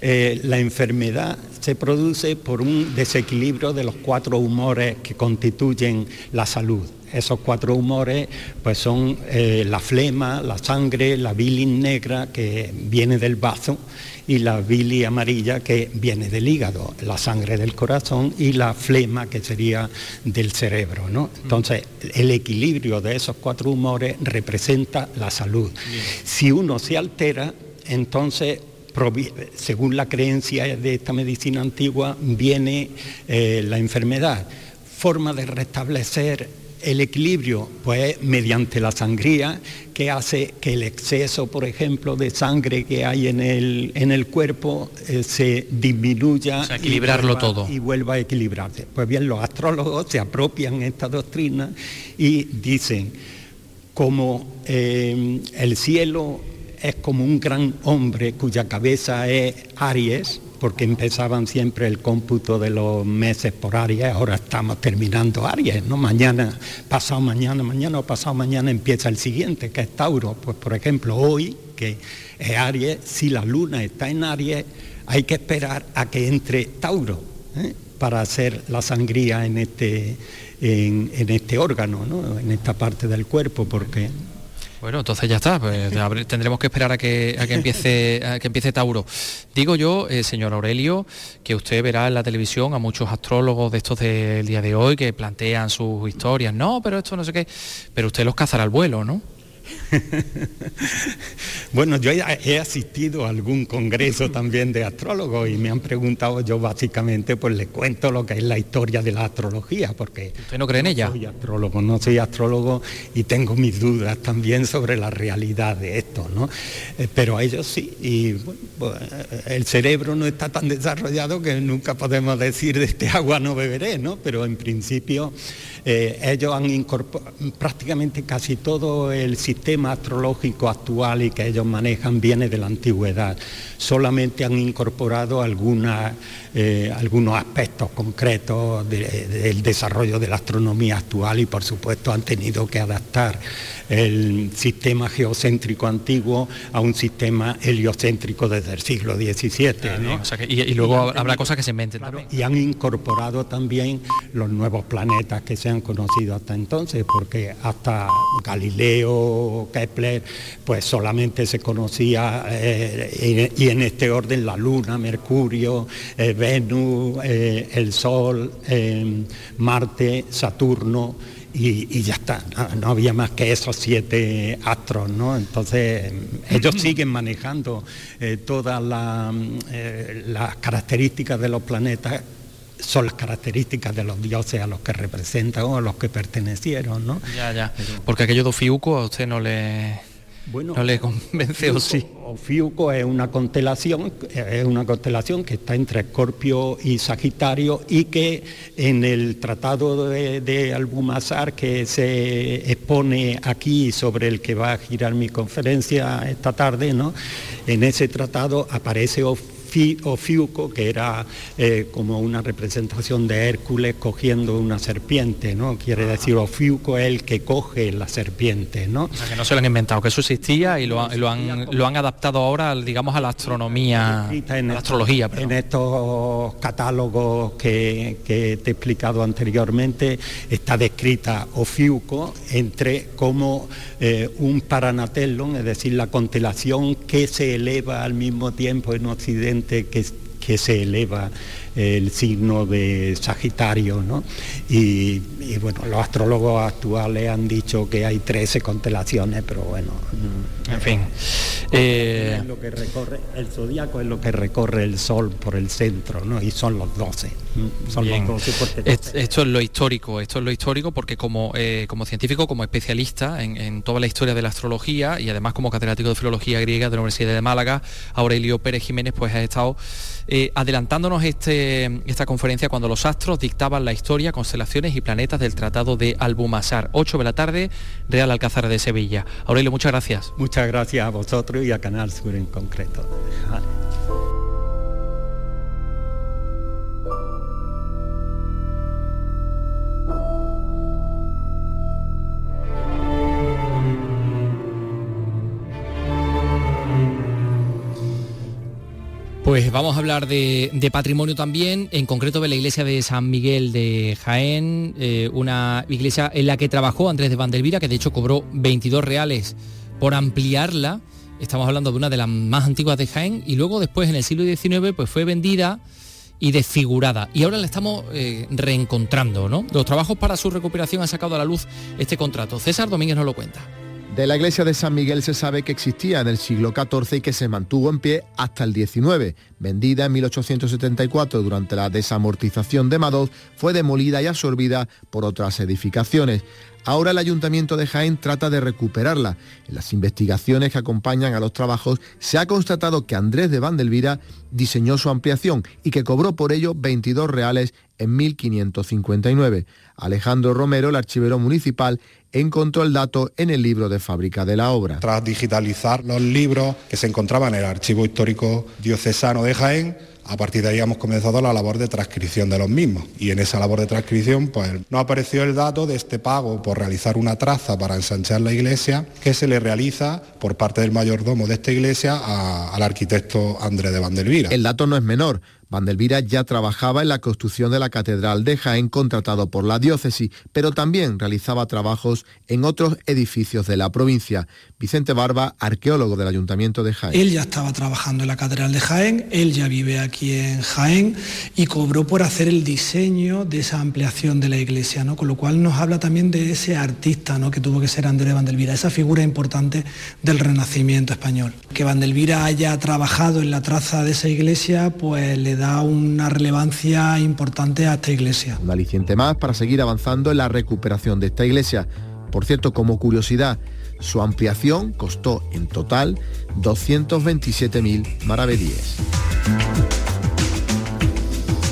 eh, la enfermedad se produce por un desequilibrio de los cuatro humores que constituyen la salud esos cuatro humores pues son eh, la flema, la sangre, la bilis negra que viene del bazo y la bilis amarilla que viene del hígado, la sangre del corazón y la flema que sería del cerebro. ¿no? Entonces, el equilibrio de esos cuatro humores representa la salud. Si uno se altera, entonces según la creencia de esta medicina antigua, viene eh, la enfermedad. Forma de restablecer el equilibrio, pues mediante la sangría, que hace que el exceso, por ejemplo, de sangre que hay en el, en el cuerpo eh, se disminuya. equilibrarlo todo. Y vuelva a equilibrarse. Pues bien, los astrólogos se apropian esta doctrina y dicen, como eh, el cielo es como un gran hombre cuya cabeza es Aries, porque empezaban siempre el cómputo de los meses por Aries, ahora estamos terminando Aries, ¿no? Mañana, pasado mañana, mañana o pasado mañana empieza el siguiente, que es Tauro. Pues por ejemplo, hoy, que es Aries, si la luna está en Aries, hay que esperar a que entre Tauro ¿eh? para hacer la sangría en este, en este órgano, ¿no? en esta parte del cuerpo, porque bueno, entonces ya está, pues, tendremos que esperar a que, que, empiece, que empiece Tauro. Digo yo, eh, señor Aurelio, que usted verá en la televisión a muchos astrólogos de estos del día de hoy que plantean sus historias, no, pero esto no sé qué, pero usted los cazará al vuelo, ¿no? bueno, yo he asistido a algún congreso también de astrólogos y me han preguntado, yo básicamente pues le cuento lo que es la historia de la astrología, porque... ¿Usted no cree en ella? No soy astrólogo, no soy astrólogo y tengo mis dudas también sobre la realidad de esto, ¿no? Eh, pero a ellos sí, y pues, el cerebro no está tan desarrollado que nunca podemos decir de este agua no beberé, ¿no? Pero en principio eh, ellos han incorporado prácticamente casi todo el sistema astrológico actual y que ellos manejan viene de la antigüedad. Solamente han incorporado eh, algunos aspectos concretos del desarrollo de la astronomía actual y por supuesto han tenido que adaptar el sistema geocéntrico antiguo a un sistema heliocéntrico desde el siglo XVII. y, luego habrá cosas que se inventen Y han incorporado también los nuevos planetas que se han conocido hasta entonces, porque hasta Galileo, Kepler, pues solamente se conocía, eh, y, en este orden, la Luna, Mercurio, eh, Venus, eh, el Sol, Marte, Saturno, y, ya está, no, había más que esos siete astros, ¿no? Entonces ellos siguen manejando eh, todas eh, las características de los planetas son las características de los dioses a los que representan o a los que pertenecieron, ¿no? Ya, ya. Porque aquello de Ofiuco a usted no le bueno, no le convence o sí. Ofiuco es una constelación, es una constelación que está entre Escorpio y Sagitario y que en el tratado de, de Albumazar que se expone aquí sobre el que va a girar mi conferencia esta tarde, ¿no? En ese tratado aparece Ofiuco Ofiuco, que era eh, como una representación de Hércules cogiendo una serpiente, ¿no? Quiere decir Ofiuco es el que coge la serpiente, ¿no? O sea, que no se lo han inventado, que eso existía y lo, han, adaptado ahora, digamos, a la astronomía, a la astrología. En estos catálogos que, te he explicado anteriormente está descrita Ofiuco entre como eh, un paranatelon, es decir, la constelación que se eleva al mismo tiempo en Occidente que, que se eleva el signo de Sagitario, ¿no? Y, bueno, los astrólogos actuales han dicho que hay 13 constelaciones, pero bueno. Mm, en fin. Eh, lo que recorre, el zodíaco es lo que recorre el Sol por el centro, ¿no? Y son los 12. Son los 12 esto es lo histórico, esto es lo histórico porque como, eh, como científico, como especialista en, en, toda la historia de la astrología y además como catedrático de filología griega de la Universidad de Málaga, Aurelio Pérez Jiménez pues ha estado eh, adelantándonos este, esta conferencia cuando los astros dictaban la historia, constelaciones y planetas del Tratado de Albumasar. 8 de la tarde, Real Alcázar de Sevilla. Aurelio, muchas gracias. Muchas gracias a vosotros y a Canal Sur en concreto. Pues vamos a hablar de, patrimonio también, en concreto de la iglesia de San Miguel de Jaén, eh, una iglesia en la que trabajó Andrés de Vandelvira, que de hecho cobró 22 reales por ampliarla. Estamos hablando de una de las más antiguas de Jaén y luego después en el siglo XIX pues fue vendida y desfigurada. Y ahora la estamos eh, reencontrando, ¿no? Los trabajos para su recuperación han sacado a la luz este contrato. César Domínguez nos lo cuenta. De la iglesia de San Miguel se sabe que existía en el siglo XIV y que se mantuvo en pie hasta el XIX. Vendida en 1874 durante la desamortización de Madoz, fue demolida y absorbida por otras edificaciones. Ahora el Ayuntamiento de Jaén trata de recuperarla. En las investigaciones que acompañan a los trabajos se ha constatado que Andrés de Vandelvira diseñó su ampliación y que cobró por ello 22 reales en 1559. Alejandro Romero, el archivero municipal, encontró el dato en el libro de fábrica de la obra. Tras digitalizar los libros que se encontraban en el Archivo Histórico Diocesano de Jaén, a partir de ahí hemos comenzado la labor de transcripción de los mismos. Y en esa labor de transcripción, pues no apareció el dato de este pago por realizar una traza para ensanchar la iglesia que se le realiza por parte del mayordomo de esta iglesia al arquitecto Andrés de Vandelvira. El dato no es menor. Vandelvira ya trabajaba en la construcción de la Catedral de Jaén contratado por la diócesis, pero también realizaba trabajos en otros edificios de la provincia. Vicente Barba, arqueólogo del Ayuntamiento de Jaén. Él ya estaba trabajando en la Catedral de Jaén, él ya vive aquí en Jaén y cobró por hacer el diseño de esa ampliación de la iglesia, ¿no? con lo cual nos habla también de ese artista ¿no? que tuvo que ser Andrés Vandelvira, esa figura importante del Renacimiento español. Que Vandelvira haya trabajado en la traza de esa iglesia, pues le da una relevancia importante a esta iglesia. Un aliciente más para seguir avanzando en la recuperación de esta iglesia. Por cierto, como curiosidad, su ampliación costó en total 227.000 maravedíes.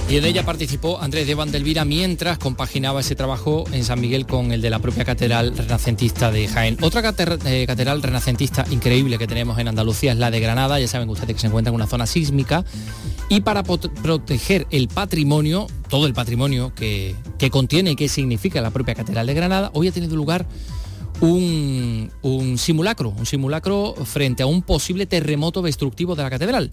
Y en ella participó Andrés de Vandelvira mientras compaginaba ese trabajo en San Miguel con el de la propia Catedral Renacentista de Jaén. Otra eh, catedral renacentista increíble que tenemos en Andalucía es la de Granada, ya saben ustedes que se encuentra en una zona sísmica y para proteger el patrimonio, todo el patrimonio que, que contiene y que significa la propia Catedral de Granada, hoy ha tenido lugar un, simulacro, un simulacro frente a un posible terremoto destructivo de la catedral.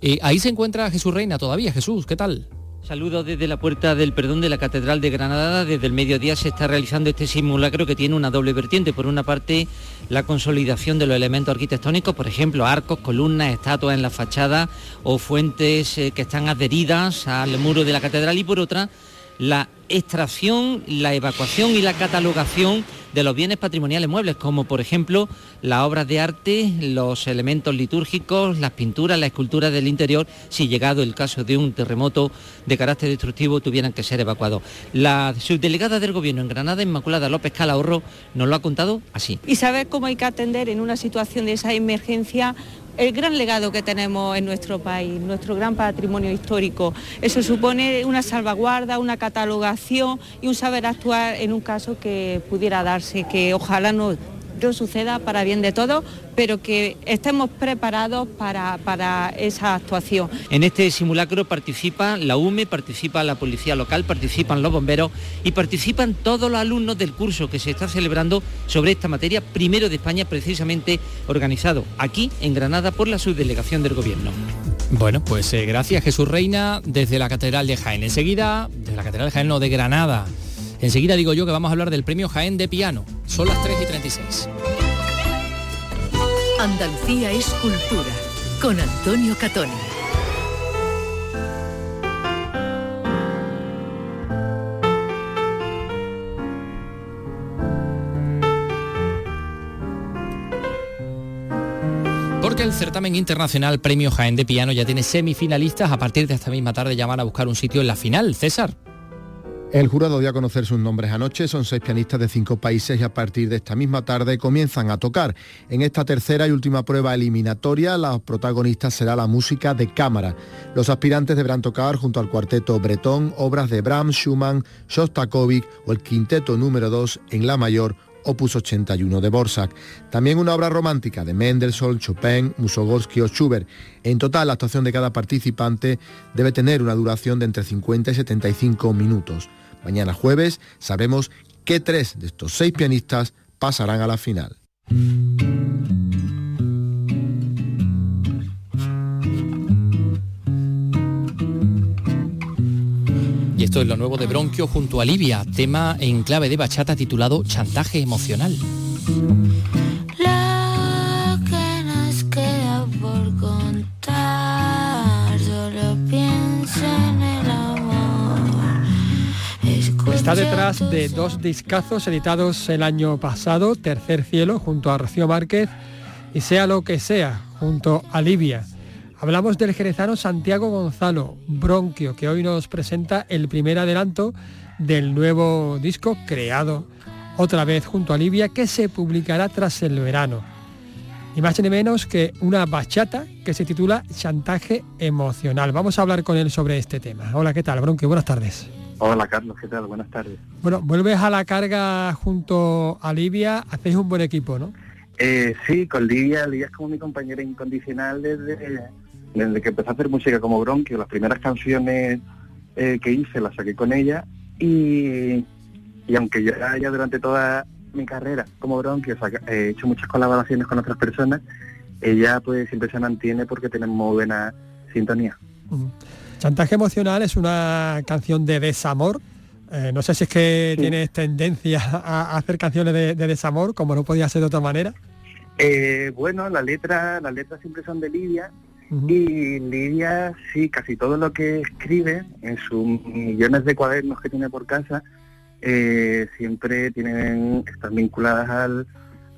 Eh, ahí se encuentra Jesús Reina todavía. Jesús, ¿qué tal? Saludos desde la puerta del perdón de la Catedral de Granada. Desde el mediodía se está realizando este simulacro que tiene una doble vertiente. Por una parte, la consolidación de los elementos arquitectónicos, por ejemplo, arcos, columnas, estatuas en la fachada o fuentes eh, que están adheridas al muro de la catedral. Y por otra, la extracción, la evacuación y la catalogación de los bienes patrimoniales muebles, como por ejemplo las obras de arte, los elementos litúrgicos, las pinturas, las esculturas del interior, si llegado el caso de un terremoto de carácter destructivo tuvieran que ser evacuados. La subdelegada del Gobierno en Granada, Inmaculada López Calahorro, nos lo ha contado así. Y saber cómo hay que atender en una situación de esa emergencia el gran legado que tenemos en nuestro país, nuestro gran patrimonio histórico. Eso supone una salvaguarda, una catalogación y un saber actuar en un caso que pudiera darse, que ojalá no suceda para bien de todos, pero que estemos preparados para, para, esa actuación. En este simulacro participa la UME, participa la Policía Local, participan los bomberos y participan todos los alumnos del curso que se está celebrando sobre esta materia, primero de España, precisamente organizado aquí en Granada por la subdelegación del Gobierno. Bueno, pues eh, gracias Jesús Reina desde la Catedral de Jaén. Enseguida, desde la Catedral de Jaén, no, de Granada. Enseguida digo yo que vamos a hablar del premio Jaén de piano. Son las 3 y 36. Andalucía es cultura con Antonio Catoni. Porque el certamen internacional Premio Jaén de Piano ya tiene semifinalistas. A partir de esta misma tarde ya van a buscar un sitio en la final. César. El jurado dio a conocer sus nombres anoche, son seis pianistas de cinco países y a partir de esta misma tarde comienzan a tocar. En esta tercera y última prueba eliminatoria, la protagonista será la música de cámara. Los aspirantes deberán tocar junto al cuarteto bretón obras de Brahms, Schumann, Shostakovich o el quinteto número 2 en la mayor opus 81 de Borsak. También una obra romántica de Mendelssohn, Chopin, Musogorsky o Schubert. En total, la actuación de cada participante debe tener una duración de entre 50 y 75 minutos. Mañana jueves sabremos qué tres de estos seis pianistas pasarán a la final. Y esto es lo nuevo de Bronquio junto a Livia, tema en clave de bachata titulado Chantaje Emocional. Está detrás de dos discazos editados el año pasado, Tercer Cielo junto a Rocío Márquez y Sea lo que sea junto a Livia. Hablamos del jerezano Santiago Gonzalo, Bronquio, que hoy nos presenta el primer adelanto del nuevo disco creado otra vez junto a Livia que se publicará tras el verano. Y más ni menos que una bachata que se titula Chantaje Emocional. Vamos a hablar con él sobre este tema. Hola, ¿qué tal, Bronquio? Buenas tardes. Hola Carlos, ¿qué tal? Buenas tardes. Bueno, vuelves a la carga junto a Livia, hacéis un buen equipo, ¿no? Eh, sí, con Livia, Livia es como mi compañera incondicional desde, desde que empecé a hacer música como Bronquio. Las primeras canciones eh, que hice las saqué con ella y, y aunque yo ya durante toda mi carrera como Bronquio he hecho muchas colaboraciones con otras personas, ella pues siempre se mantiene porque tenemos buena sintonía. Chantaje emocional es una canción de desamor. Eh, no sé si es que tienes tendencia a hacer canciones de, desamor, como no podía ser de otra manera. Eh, bueno, la letra, las letras siempre son de Lidia y Lidia sí, casi todo lo que escribe en sus millones de cuadernos que tiene por casa eh, siempre tienen están vinculadas al,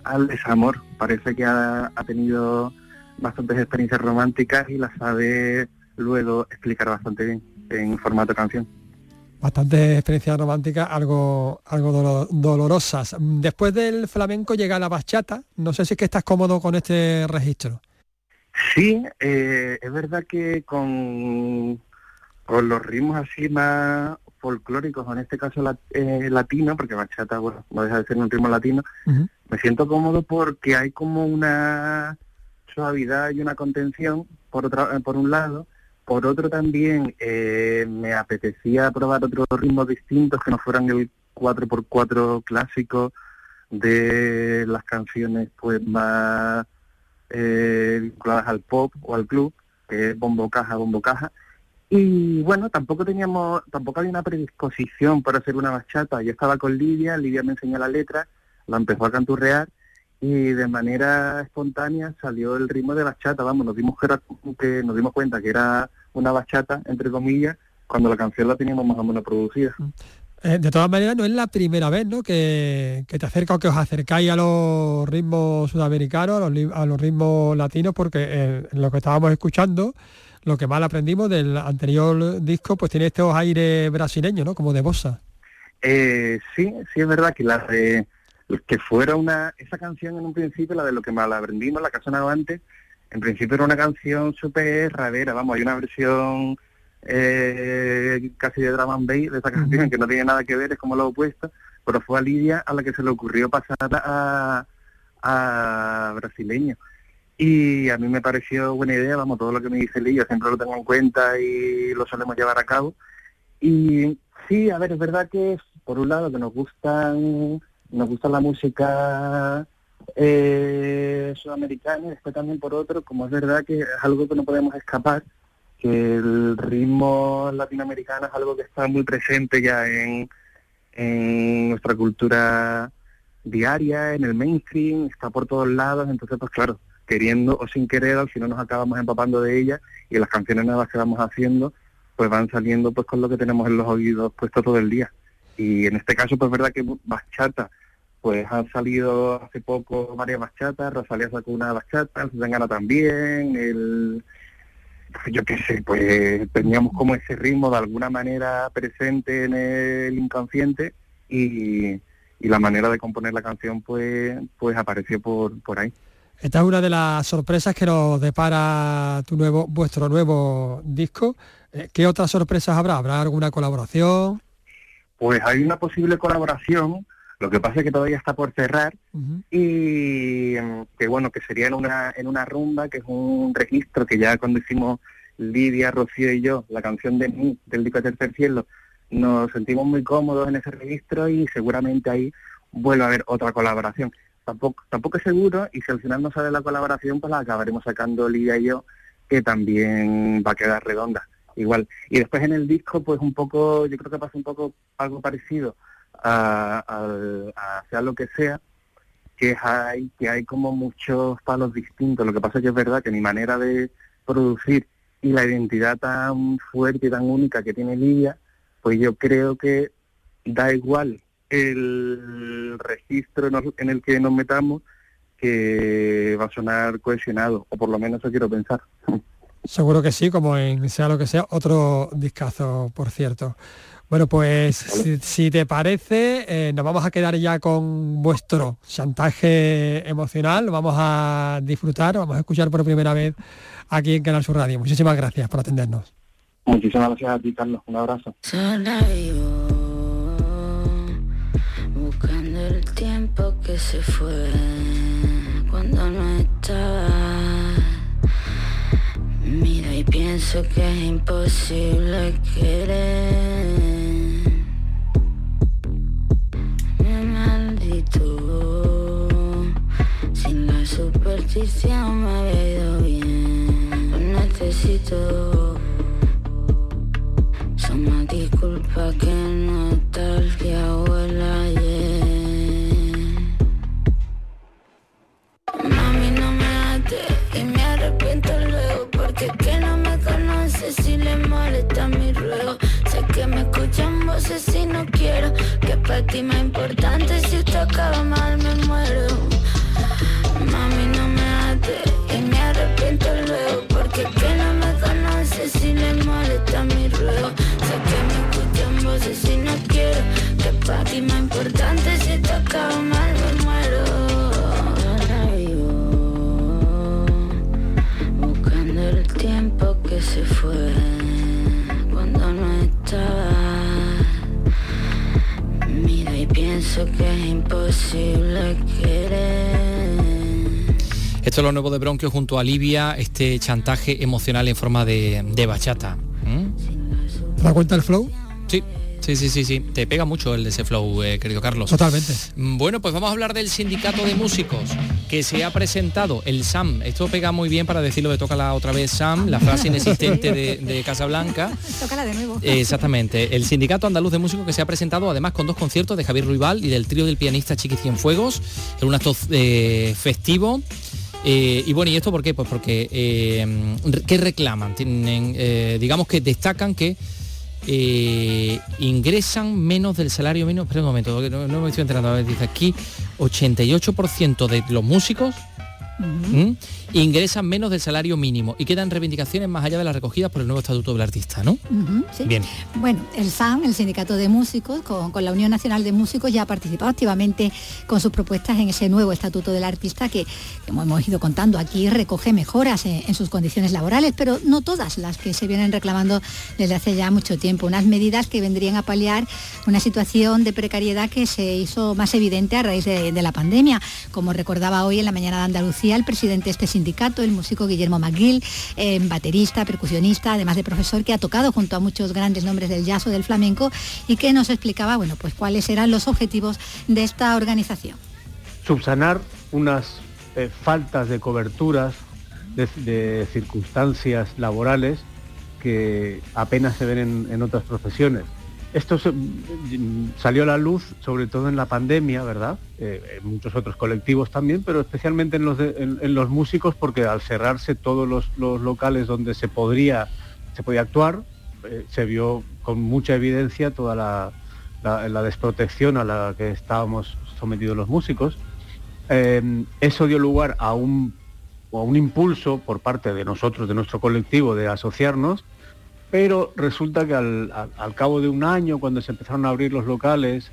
al desamor. Parece que ha, ha tenido bastantes experiencias románticas y las sabe luego explicar bastante bien en formato canción. Bastante experiencia romántica, algo, algo dolorosas. Después del flamenco llega la bachata. No sé si es que estás cómodo con este registro. Sí, eh, es verdad que con, con los ritmos así más folclóricos, en este caso eh, latino, porque bachata, bueno, no deja de ser un ritmo latino, me siento cómodo porque hay como una suavidad y una contención, por, otra, por un lado, por otro también eh, me apetecía probar otros ritmos distintos que no fueran el 4x4 clásico de las canciones pues más eh, vinculadas al pop o al club, que es bombo caja, bombo caja. Y bueno, tampoco teníamos, tampoco había una predisposición para hacer una bachata. Yo estaba con Lidia, Lidia me enseñó la letra, la empezó a canturrear y de manera espontánea salió el ritmo de bachata, vamos, nos dimos que, era, que nos dimos cuenta que era una bachata, entre comillas, cuando la canción la teníamos más o menos producida. Eh, de todas maneras, no es la primera vez ¿no? que, te acerca o que os acercáis a los ritmos sudamericanos, a los, ritmos latinos, porque eh, lo que estábamos escuchando, lo que más aprendimos del anterior disco, pues tiene estos aires brasileños, ¿no? Como de bossa. Eh, sí, sí es verdad que la de que fuera una esa canción en un principio, la de lo que la aprendimos, la que ha sonado antes, en principio era una canción súper radera, vamos, hay una versión eh, casi de drama and bass de esa canción, que no tiene nada que ver, es como lo opuesto, pero fue a Lidia a la que se le ocurrió pasar a, a brasileño. Y a mí me pareció buena idea, vamos, todo lo que me dice Lidia siempre lo tengo en cuenta y lo solemos llevar a cabo. Y sí, a ver, es verdad que por un lado que nos gustan, nos gusta la música eh, sudamericana y después también por otro, como es verdad que es algo que no podemos escapar, que el ritmo latinoamericano es algo que está muy presente ya en, nuestra cultura diaria, en el mainstream, está por todos lados, entonces pues claro, queriendo o sin querer, al final nos acabamos empapando de ella y las canciones nuevas que vamos haciendo pues van saliendo pues con lo que tenemos en los oídos puesto todo el día. Y en este caso pues verdad que bachata, pues han salido hace poco varias bachatas, Rosalía sacó una bachata, se gana también, el yo qué sé, pues teníamos como ese ritmo de alguna manera presente en el inconsciente y, la manera de componer la canción pues, pues apareció por, por ahí. Esta es una de las sorpresas que nos depara tu nuevo, vuestro nuevo disco. Eh, ¿Qué otras sorpresas habrá? ¿Habrá alguna colaboración? Pues hay una posible colaboración lo que pasa es que todavía está por cerrar y em, que bueno, que sería en una, en una rumba, que es un registro que ya cuando hicimos Lidia, Rocío y yo, la canción de mí, del disco de Tercer Cielo, nos sentimos muy cómodos en ese registro y seguramente ahí vuelve a haber otra colaboración. Tampoco, tampoco es seguro y si al final no sale la colaboración, pues la acabaremos sacando Lidia y yo, que también va a quedar redonda. Igual. Y después en el disco, pues un poco, yo creo que pasa un poco algo parecido a, sea lo que sea, que hay, que hay como muchos palos distintos. Lo que pasa es que es verdad que mi manera de producir y la identidad tan fuerte y tan única que tiene Lidia, pues yo creo que da igual el registro en el que nos metamos que va a sonar cohesionado, o por lo menos eso quiero pensar. Seguro que sí, como en sea lo que sea, otro discazo, por cierto. Bueno, pues si, te parece, eh, nos vamos a quedar ya con vuestro chantaje emocional, vamos a disfrutar, vamos a escuchar por primera vez aquí en Canal Sur Radio. Muchísimas gracias por atendernos. Muchísimas gracias a ti, Carlos. Un abrazo. buscando el tiempo que se fue cuando no estaba. Mira y pienso que es imposible querer. Superstición me había ido bien. No necesito. Son más disculpas que nostalgia o el ayer. Mami, no me ate y me arrepiento luego. Porque que no me conoce si le molesta mi ruego. Sé que me escuchan voces y no quiero que para ti me importante si esto acaba mal me muero. Mami, no y me arrepiento luego porque que no me conoce si le molesta mi ruego. Sé que me escuchan voces y no quiero que pa' ti más importante si toca mal me muero. Ahora yo buscando el tiempo que se fue cuando no estabas. Mira y pienso que es imposible querer esto es lo nuevo de Bronquio junto a Livia, este chantaje emocional en forma de, de bachata. ¿Mm? ¿Te das cuenta el flow? Sí. Sí, sí, sí, sí. Te pega mucho el de ese flow, eh, querido Carlos. Totalmente. Mm, Bueno, pues vamos a hablar del sindicato de músicos que se ha presentado, el SAM. Esto pega muy bien para decirlo de toca la otra vez SAM, la frase inexistente de, de Casablanca. Tócala de nuevo. Eh, Exactamente. El Sindicato Andaluz de Músicos que se ha presentado además con dos conciertos de Javier Ruibal y del trío del pianista Chiqui Cienfuegos en un acto eh, festivo. Eh, y bueno, ¿y esto por qué? Pues porque, eh, ¿qué reclaman? Tienen, eh, digamos que destacan que ingresan menos del salario mínimo. Espera un momento, no, no me estoy enterando. A ver, dice aquí 88% de los músicos ¿m? ingresan menos del salario mínimo y quedan reivindicaciones más allá de las recogidas por el nuevo estatuto del artista, ¿no? Sí. Bien. Bueno, el SAM, el Sindicato de Músicos, con, con la Unión Nacional de Músicos, ya ha participado activamente con sus propuestas en ese nuevo Estatuto del Artista que, como hemos ido contando aquí, recoge mejoras en, en sus condiciones laborales, pero no todas las que se vienen reclamando desde hace ya mucho tiempo. Unas medidas que vendrían a paliar una situación de precariedad que se hizo más evidente a raíz de, de la pandemia. Como recordaba hoy en la mañana de Andalucía el presidente de este sindicato, el músico Guillermo McGill, eh, baterista, percusionista, además de profesor que ha tocado junto a muchos grandes nombres del jazz o del flamenco y que nos explicaba, bueno, pues cuáles eran los objetivos de esta organización. subsanar unas eh, faltas de coberturas de, circunstancias laborales que apenas se ven en, en otras profesiones. Esto mm, salió a la luz sobre todo en la pandemia, ¿verdad? Eh, en muchos otros colectivos también, pero especialmente en los, en- los músicos porque al cerrarse todos los, los locales donde se podría, se podía actuar, eh, se vio con mucha evidencia toda la, la- desprotección a la que estábamos sometidos los músicos. Eh, eso dio lugar a un, a un impulso por parte de nosotros, de nuestro colectivo, de asociarnos, pero resulta que al, al- cabo de un año, cuando se empezaron a abrir los locales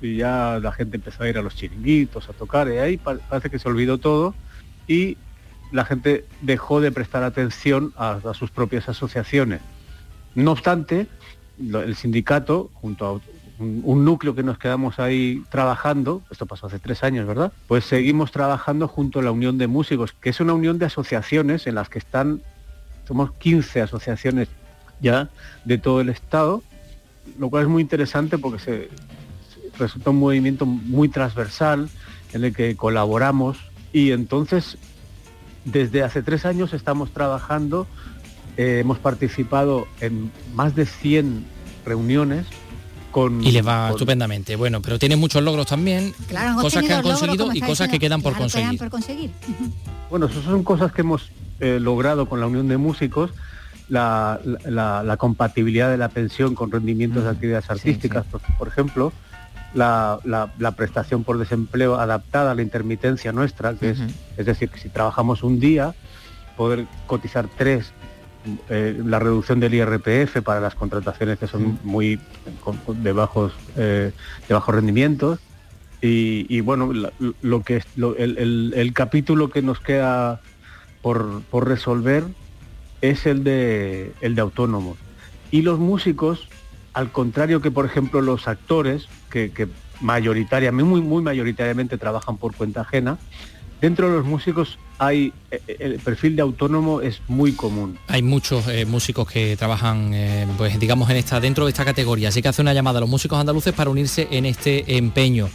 y ya la gente empezó a ir a los chiringuitos, a tocar, y ahí pa- parece que se olvidó todo y la gente dejó de prestar atención a, sus propias asociaciones. No obstante, el sindicato, junto a un núcleo que nos quedamos ahí trabajando, esto pasó hace tres años, ¿verdad? Pues seguimos trabajando junto a la Unión de Músicos, que es una unión de asociaciones en las que están, somos 15 asociaciones ya de todo el Estado, lo cual es muy interesante porque se, se- resulta un movimiento muy transversal en el que colaboramos y entonces desde hace tres años estamos trabajando, eh, hemos participado en más de 100 reuniones con... Y les va con- estupendamente. Bueno, pero tiene muchos logros también, Claro, cosas que han conseguido y cosas que quedan por Claro, conseguir. quedan por conseguir. Ujú. Bueno, eso son cosas que hemos eh, logrado con la Unión de Músicos, la, la- la compatibilidad de la pensión con rendimientos de actividades artísticas, Por, por ejemplo, la, prestación por desempleo adaptada a la intermitencia nuestra, que es, es decir, que si trabajamos un día, poder cotizar tres, eh, la reducción del IRPF para las contrataciones que son muy con- con- de bajos eh, de bajos rendimientos. Y, y bueno la- lo que es- lo- el, el- el capítulo que nos queda por, por resolver es el de el de autónomos y los músicos al contrario que por ejemplo los actores que, mayoritariamente muy muy mayoritariamente trabajan por cuenta ajena dentro de los músicos hay eh, el perfil de autónomo es muy común Hay muchos eh, músicos que trabajan, eh, pues digamos, en esta, dentro de esta categoría. Así que hace una llamada a los músicos andaluces para unirse en este empeño.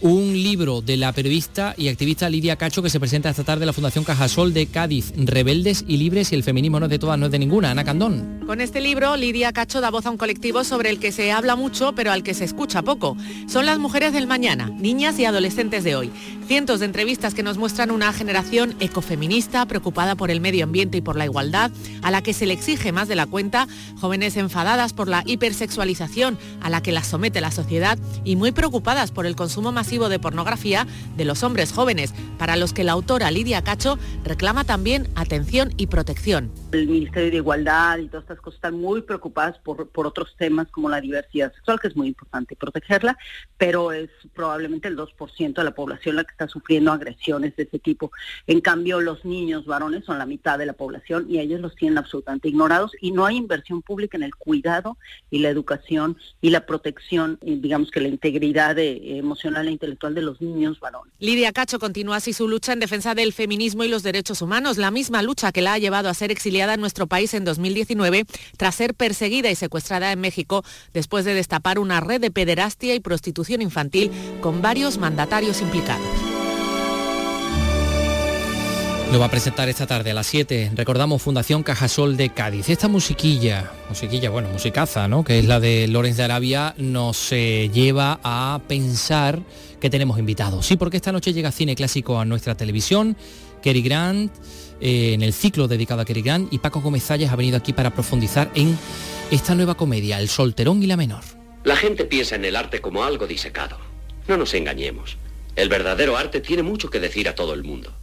Un libro de la periodista y activista Lidia Cacho que se presenta esta tarde en la Fundación Cajasol de Cádiz. Rebeldes y libres y el feminismo no es de todas, no es de ninguna. Ana Candón. Con este libro, Lidia Cacho da voz a un colectivo sobre el que se habla mucho, pero al que se escucha poco. Son las mujeres del mañana, niñas y adolescentes de hoy. Cientos de entrevistas que nos muestran una generación ecofeminista, preocupada por el medio ambiente y por la igualdad, a la que se le exige más de la cuenta, jóvenes enfadadas por la hipersexualización a la que las somete la sociedad y muy preocupadas por el consumo masivo masivo de pornografía de los hombres jóvenes, para los que la autora Lidia Cacho reclama también atención y protección. El Ministerio de Igualdad y todas estas cosas están muy preocupadas por, por otros temas como la diversidad sexual, que es muy importante protegerla, pero es probablemente el 2% de la población la que está sufriendo agresiones de ese tipo. En cambio, los niños varones son la mitad de la población y ellos los tienen absolutamente ignorados y no hay inversión pública en el cuidado y la educación y la protección, y digamos que la integridad de, emocional e intelectual de los niños varones. Lidia Cacho continúa así su lucha en defensa del feminismo y los derechos humanos, la misma lucha que la ha llevado a ser exiliada en nuestro país en 2019 tras ser perseguida y secuestrada en México después de destapar una red de pederastia y prostitución infantil con varios mandatarios implicados. Lo va a presentar esta tarde a las 7. Recordamos Fundación Cajasol de Cádiz. Esta musiquilla, musiquilla, bueno, musicaza, ¿no? Que es la de Lorenz de Arabia, nos eh, lleva a pensar que tenemos invitados. Sí, porque esta noche llega cine clásico a nuestra televisión. Kerry Grant, eh, en el ciclo dedicado a Kerry Grant, y Paco Gómez Zayas ha venido aquí para profundizar en esta nueva comedia, El Solterón y la Menor. La gente piensa en el arte como algo disecado. No nos engañemos. El verdadero arte tiene mucho que decir a todo el mundo.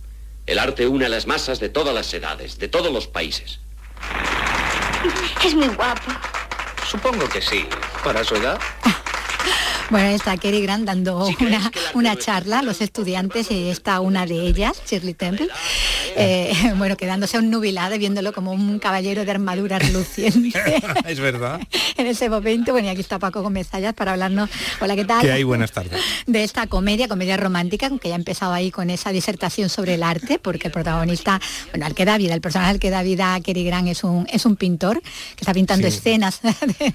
El arte une a las masas de todas las edades, de todos los países. Es muy guapo. Supongo que sí. Para su edad. Bueno, está Kerry Grant dando una, una charla a los estudiantes y está una de ellas, Shirley Temple, eh, bueno, quedándose un nubilado viéndolo como un caballero de armadura reluciente. es verdad. en ese momento, bueno, y aquí está Paco Gómez Zayas para hablarnos, hola, ¿qué tal? Que hay buenas tardes. De esta comedia, comedia romántica, que ya ha empezado ahí con esa disertación sobre el arte, porque el protagonista, bueno, al que da vida, el personaje al que da vida a Kerry Grant es un, es un pintor que está pintando Sí. escenas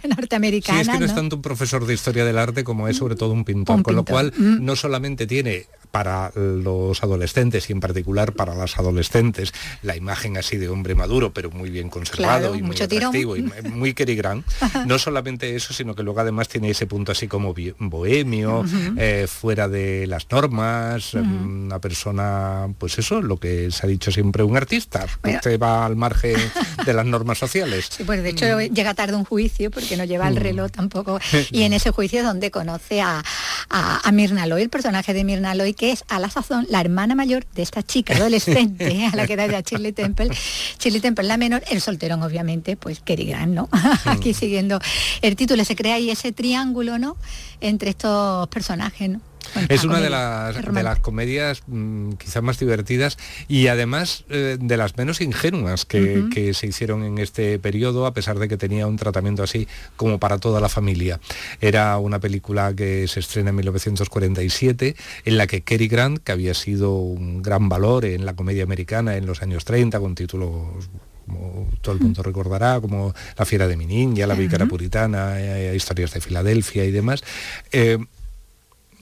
norteamericanas. Sí, es que no, es tanto un profesor de historia del arte como es sobre todo un pintor, Un con lo cual no solamente tiene para los adolescentes y en particular para las adolescentes la imagen así de hombre maduro pero muy bien conservado Claro, y muy tirón. atractivo y muy Grant no solamente eso sino que luego además tiene ese punto así como bohemio eh, fuera de las normas una persona pues eso lo que se ha dicho siempre un artista. Que va al margen de las normas sociales. Sí, pues de hecho llega tarde un juicio porque no lleva el Mm. reloj tampoco. Y en ese juicio es donde conoce a, a, a Mirna Loy, el personaje de Mirna Loy, que es a la sazón la hermana mayor de esta chica adolescente a la que da ya Shirley Temple. Shirley Temple la menor, el solterón obviamente, pues Cary Grant, ¿no? Aquí siguiendo el título, se crea ahí ese triángulo, ¿no? Entre estos personajes, ¿no? Es una de las, de las comedias mm, quizás más divertidas y además eh, de las menos ingenuas que, que se hicieron en este periodo, a pesar de que tenía un tratamiento así como para toda la familia. Era una película que se estrena en 1947, en la que Cary Grant, que había sido un gran valor en la comedia americana en los años 30, con títulos como todo el mundo recordará, como La fiera de mi niña, La vícara puritana, eh, Historias de Filadelfia y demás. Eh,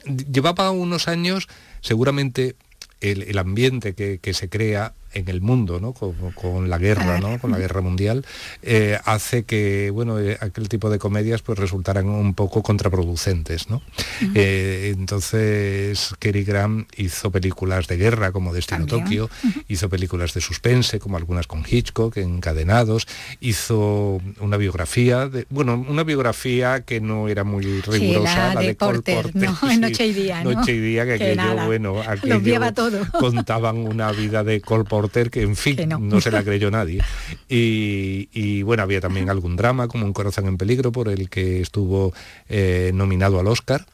llevaba unos años seguramente el, ambiente que se crea en el mundo, ¿no? con, con la guerra, ¿no? con la guerra mundial, eh, hace que bueno, eh, aquel tipo de comedias pues resultaran un poco contraproducentes. ¿no? Eh, entonces Cary Grant hizo películas de guerra como Destino También. Tokio, hizo películas de suspense como algunas con Hitchcock, Encadenados, hizo una biografía, de, bueno, una biografía que no era muy rigurosa, la, la, de Cole Porter, Porter, ¿no? sí. En Noche y Día, ¿no? Noche y día, que, Que aquello, nada, bueno, lo aquello contaban una vida de Cole Porter que, en fin, Que no. no. se la creyó nadie. Y, y, bueno, había también algún drama, como Un corazón en peligro, por el que estuvo eh, nominado al Oscar.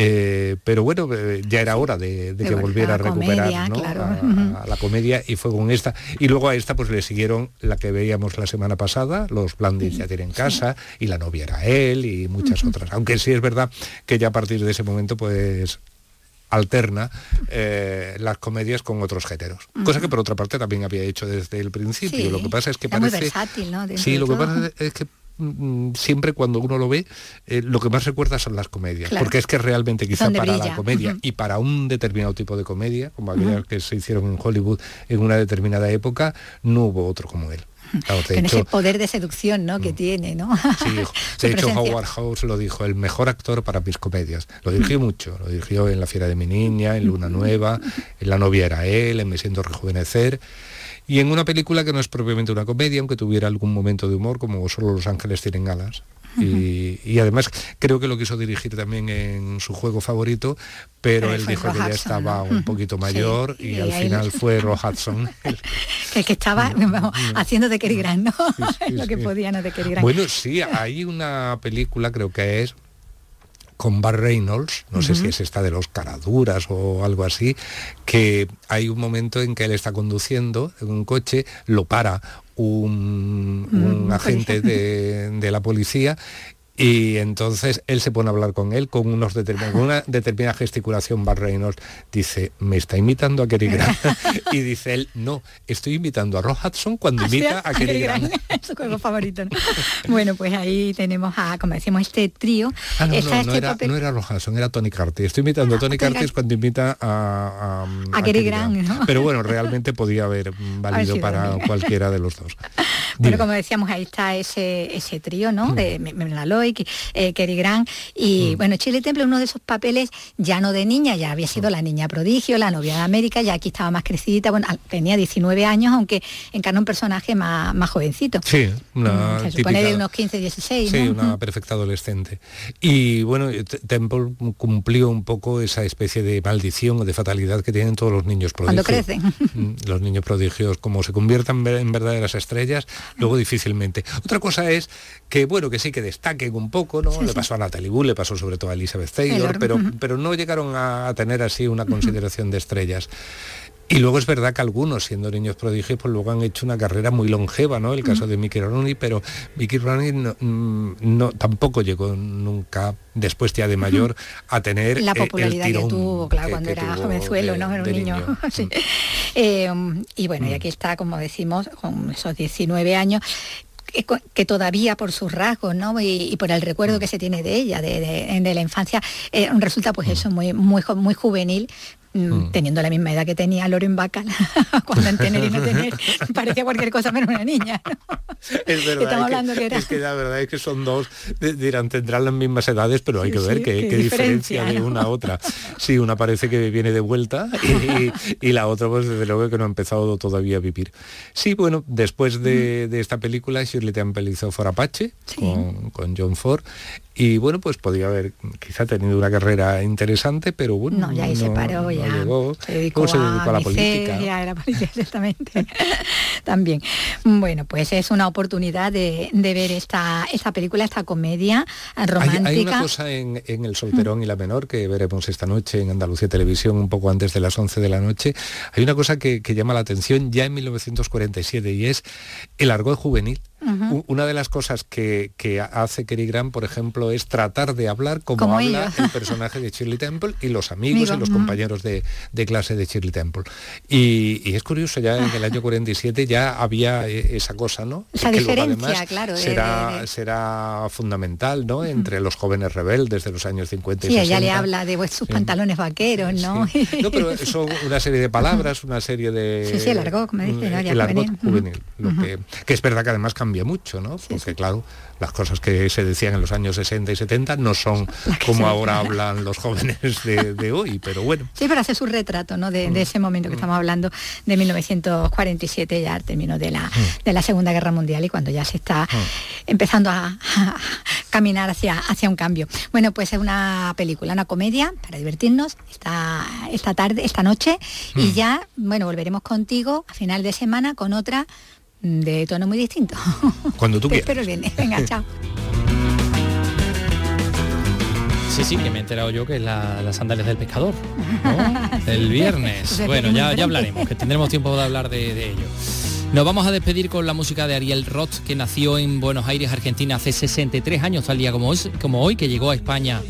Eh, pero bueno, eh, ya era hora de, que volviera a recuperar comedia, ¿no? claro. a, la comedia y fue con esta. Y luego a esta pues le siguieron la que veíamos la semana pasada, Los Blandis ya tienen casa, y La novia era él y muchas otras. Aunque sí es verdad que ya a partir de ese momento pues alterna eh, las comedias con otros géneros. Cosa que por otra parte también había hecho desde el principio. Sí, lo que pasa es que era muy parece... versátil, ¿no? Sí, lo que todo. pasa es que mm, siempre cuando uno lo ve, eh, lo que más recuerda son las comedias, Claro. porque es que realmente quizá para brilla. la comedia y para un determinado tipo de comedia, como aquellas que se hicieron en Hollywood en una determinada época, no hubo otro como él. Claro, Con ese hecho, Mm. poder de seducción, ¿no? Que tiene, ¿no? Sí, de hecho presencia. Howard House lo dijo, el mejor actor para mis comedias. Lo dirigió mucho, lo dirigió en La fiera de mi niña, en Luna Nueva, en La novia era él, en Me siento rejuvenecer. Y en una película que no es propiamente una comedia, aunque tuviera algún momento de humor, como solo Los Ángeles tienen alas. Y, además creo que lo quiso dirigir también en su juego favorito, pero, él dijo que ya estaba un poquito mayor y, al final fue Roy Hudson. el que estaba haciendo de Kerry Grant, ¿no? lo que podía no de Kerry Grant. Bueno, sí, hay una película, creo que es con Bar Reynolds, no sé si es esta de los caraduras o algo así, que hay un momento en que él está conduciendo en un coche, lo para un, agente de, de, la policía y entonces él se pone a hablar con él con, unos una determinada gesticulación. Bar Reynolds dice, me está imitando a Kerry Grant. y dice él, no, estoy imitando a Ross Hudson cuando imita a, Kerry Grant. Su juego favorito. bueno, pues ahí tenemos a, como decimos, este trío. Ah, no, no, este era, no, era, Ross Hudson, era Tony Curtis. Estoy imitando a Tony ah, Curtis cuando imita a, a, Kerry Grant. Pero bueno, realmente podía haber valido para cualquiera de los dos. Pero como decíamos, ahí está ese, ese trío, ¿no? Mm. De Eh, Kerry Grant. Y mm. bueno, Chile Temple, uno de esos papeles ya no de niña, ya había sido mm. la niña prodigio, la novia de América, ya aquí estaba más crecidita, bueno, tenía 19 años, aunque encarna un personaje más, más jovencito. Sí, una Se supone de unos 15, 16. Sí, una perfecta adolescente. Y bueno, Temple cumplió un poco esa especie de maldición o de fatalidad que tienen todos los niños prodigios. Cuando crecen. Los niños prodigios, como se conviertan en verdaderas estrellas, luego difícilmente. Otra cosa es que, bueno, que sí que destaquen un poco, ¿no? le pasó a Natalie Wood, le pasó sobre todo a Elizabeth Taylor, pero, pero no llegaron a, tener así una consideración de estrellas. Y luego es verdad que algunos, siendo niños prodigios, pues luego han hecho una carrera muy longeva, ¿no? El caso de Mickey Rooney, pero Mickey Rooney mm, no, tampoco llegó nunca, después ya de mayor, a tener la popularidad que tuvo, claro, cuando era jovenzuelo, ¿no? Era un niño. Eh, y bueno, y aquí está, como decimos, con esos 19 años, que, todavía por sus rasgos ¿no? y, por el recuerdo mm. que se tiene de ella, de, la infancia, eh, resulta pues mm. eso, muy, muy, muy juvenil, Mm, mm. teniendo la misma edad que tenía Loren Bacal, cuando en tener y no tener, parecía cualquier cosa menos una niña. Es verdad, es que, la verdad es que son dos, dirán, tendrán las mismas edades, pero hay que ver qué, diferencia, de una a otra. Sí, una parece que viene de vuelta y, la otra, pues desde luego que no ha empezado todavía a vivir. Sí, bueno, después de, esta película, Shirley Temple hizo For Apache con, con John Ford y bueno, pues podía haber quizá tenido una carrera interesante, pero bueno. No, ya ahí se paró, ya. Se dedicó, a, la política. Ya era política, exactamente. También. Bueno, pues es una oportunidad de, ver esta, esta película, esta comedia romántica. Hay, una cosa en, El Solterón y la Menor que veremos esta noche en Andalucía Televisión, un poco antes de las 11 de la noche. Hay una cosa que, que llama la atención ya en 1947 y es el argot juvenil una de las cosas que, hace Kerry Grant, por ejemplo, es tratar de hablar como, habla el personaje de Shirley Temple y los amigos y los compañeros de, clase de Shirley Temple. Y, es curioso, ya en el año 47 ya había e, esa cosa, ¿no? Esa diferencia, claro. Será, será fundamental, ¿no? Entre los jóvenes rebeldes de los años 50 y sí, ella le habla de sus pantalones vaqueros, ¿no? No, pero son una serie de palabras, una serie de... Sí, sí, el argot, como dice. El argot juvenil. que, es verdad que además cambia mucho, ¿no? Porque claro, las cosas que se decían en los años 60 y 70 no son como ahora hablan los jóvenes de, hoy, pero bueno. Sí, pero hace su retrato, ¿no? De, ese momento que estamos hablando de 1947, ya al término de la, mm. de la Segunda Guerra Mundial y cuando ya se está mm. empezando a, caminar hacia, hacia un cambio. Bueno, pues es una película, una comedia para divertirnos esta, esta tarde, esta noche, y mm. ya, bueno, volveremos contigo a final de semana con otra de tono muy distinto. Cuando tú quieras. Espero bien. Venga, chao. Sí, sí, que me he enterado yo que es la, las sandalias del pescador, El viernes. bueno, ya, ya hablaremos, que tendremos tiempo de hablar de, ello. Nos vamos a despedir con la música de Ariel Roth, que nació en Buenos Aires, Argentina, hace 63 años, tal día como, como hoy, que llegó a España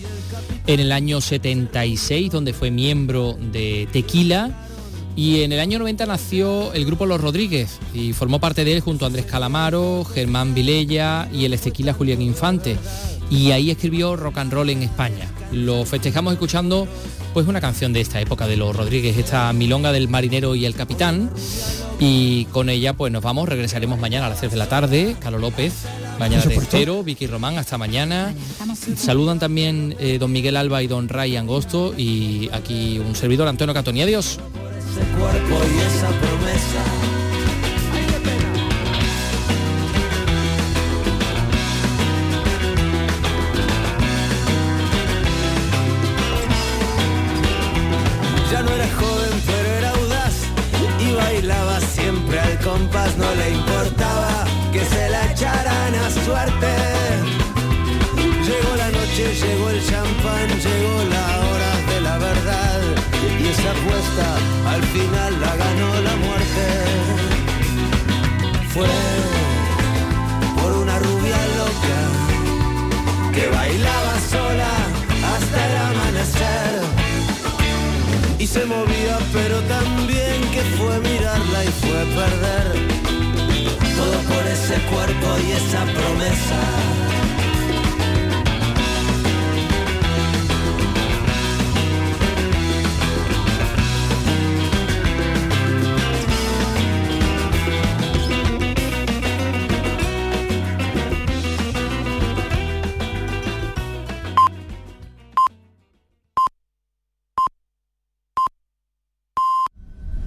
en el año 76, donde fue miembro de Tequila y en el año 90 nació el grupo Los Rodríguez y formó parte de él junto a Andrés Calamaro, Germán Vilella y el Estequila Julián Infante. Y ahí escribió rock and roll en España. Lo festejamos escuchando pues una canción de esta época de Los Rodríguez, esta Milonga del Marinero y el Capitán. Y con ella pues nos vamos, regresaremos mañana a las 6 de la tarde. Carlos López, mañana de Estero, Vicky Román, hasta mañana. Saludan también eh, don Miguel Alba y don Ray Angosto y aquí un servidor Antonio Catoni. Adiós ese cuerpo y esa promesa. Ya no era joven, pero era audaz y bailaba siempre al compás, no le importaba que se la echaran a suerte. Llegó la noche, llegó el champán, llegó la hora de la verdad y esa apuesta al final la ganó la muerte. Fue por una rubia loca que bailaba sola hasta el amanecer. Y se movía pero también que fue mirarla y fue perder. Todo por ese cuerpo y esa promesa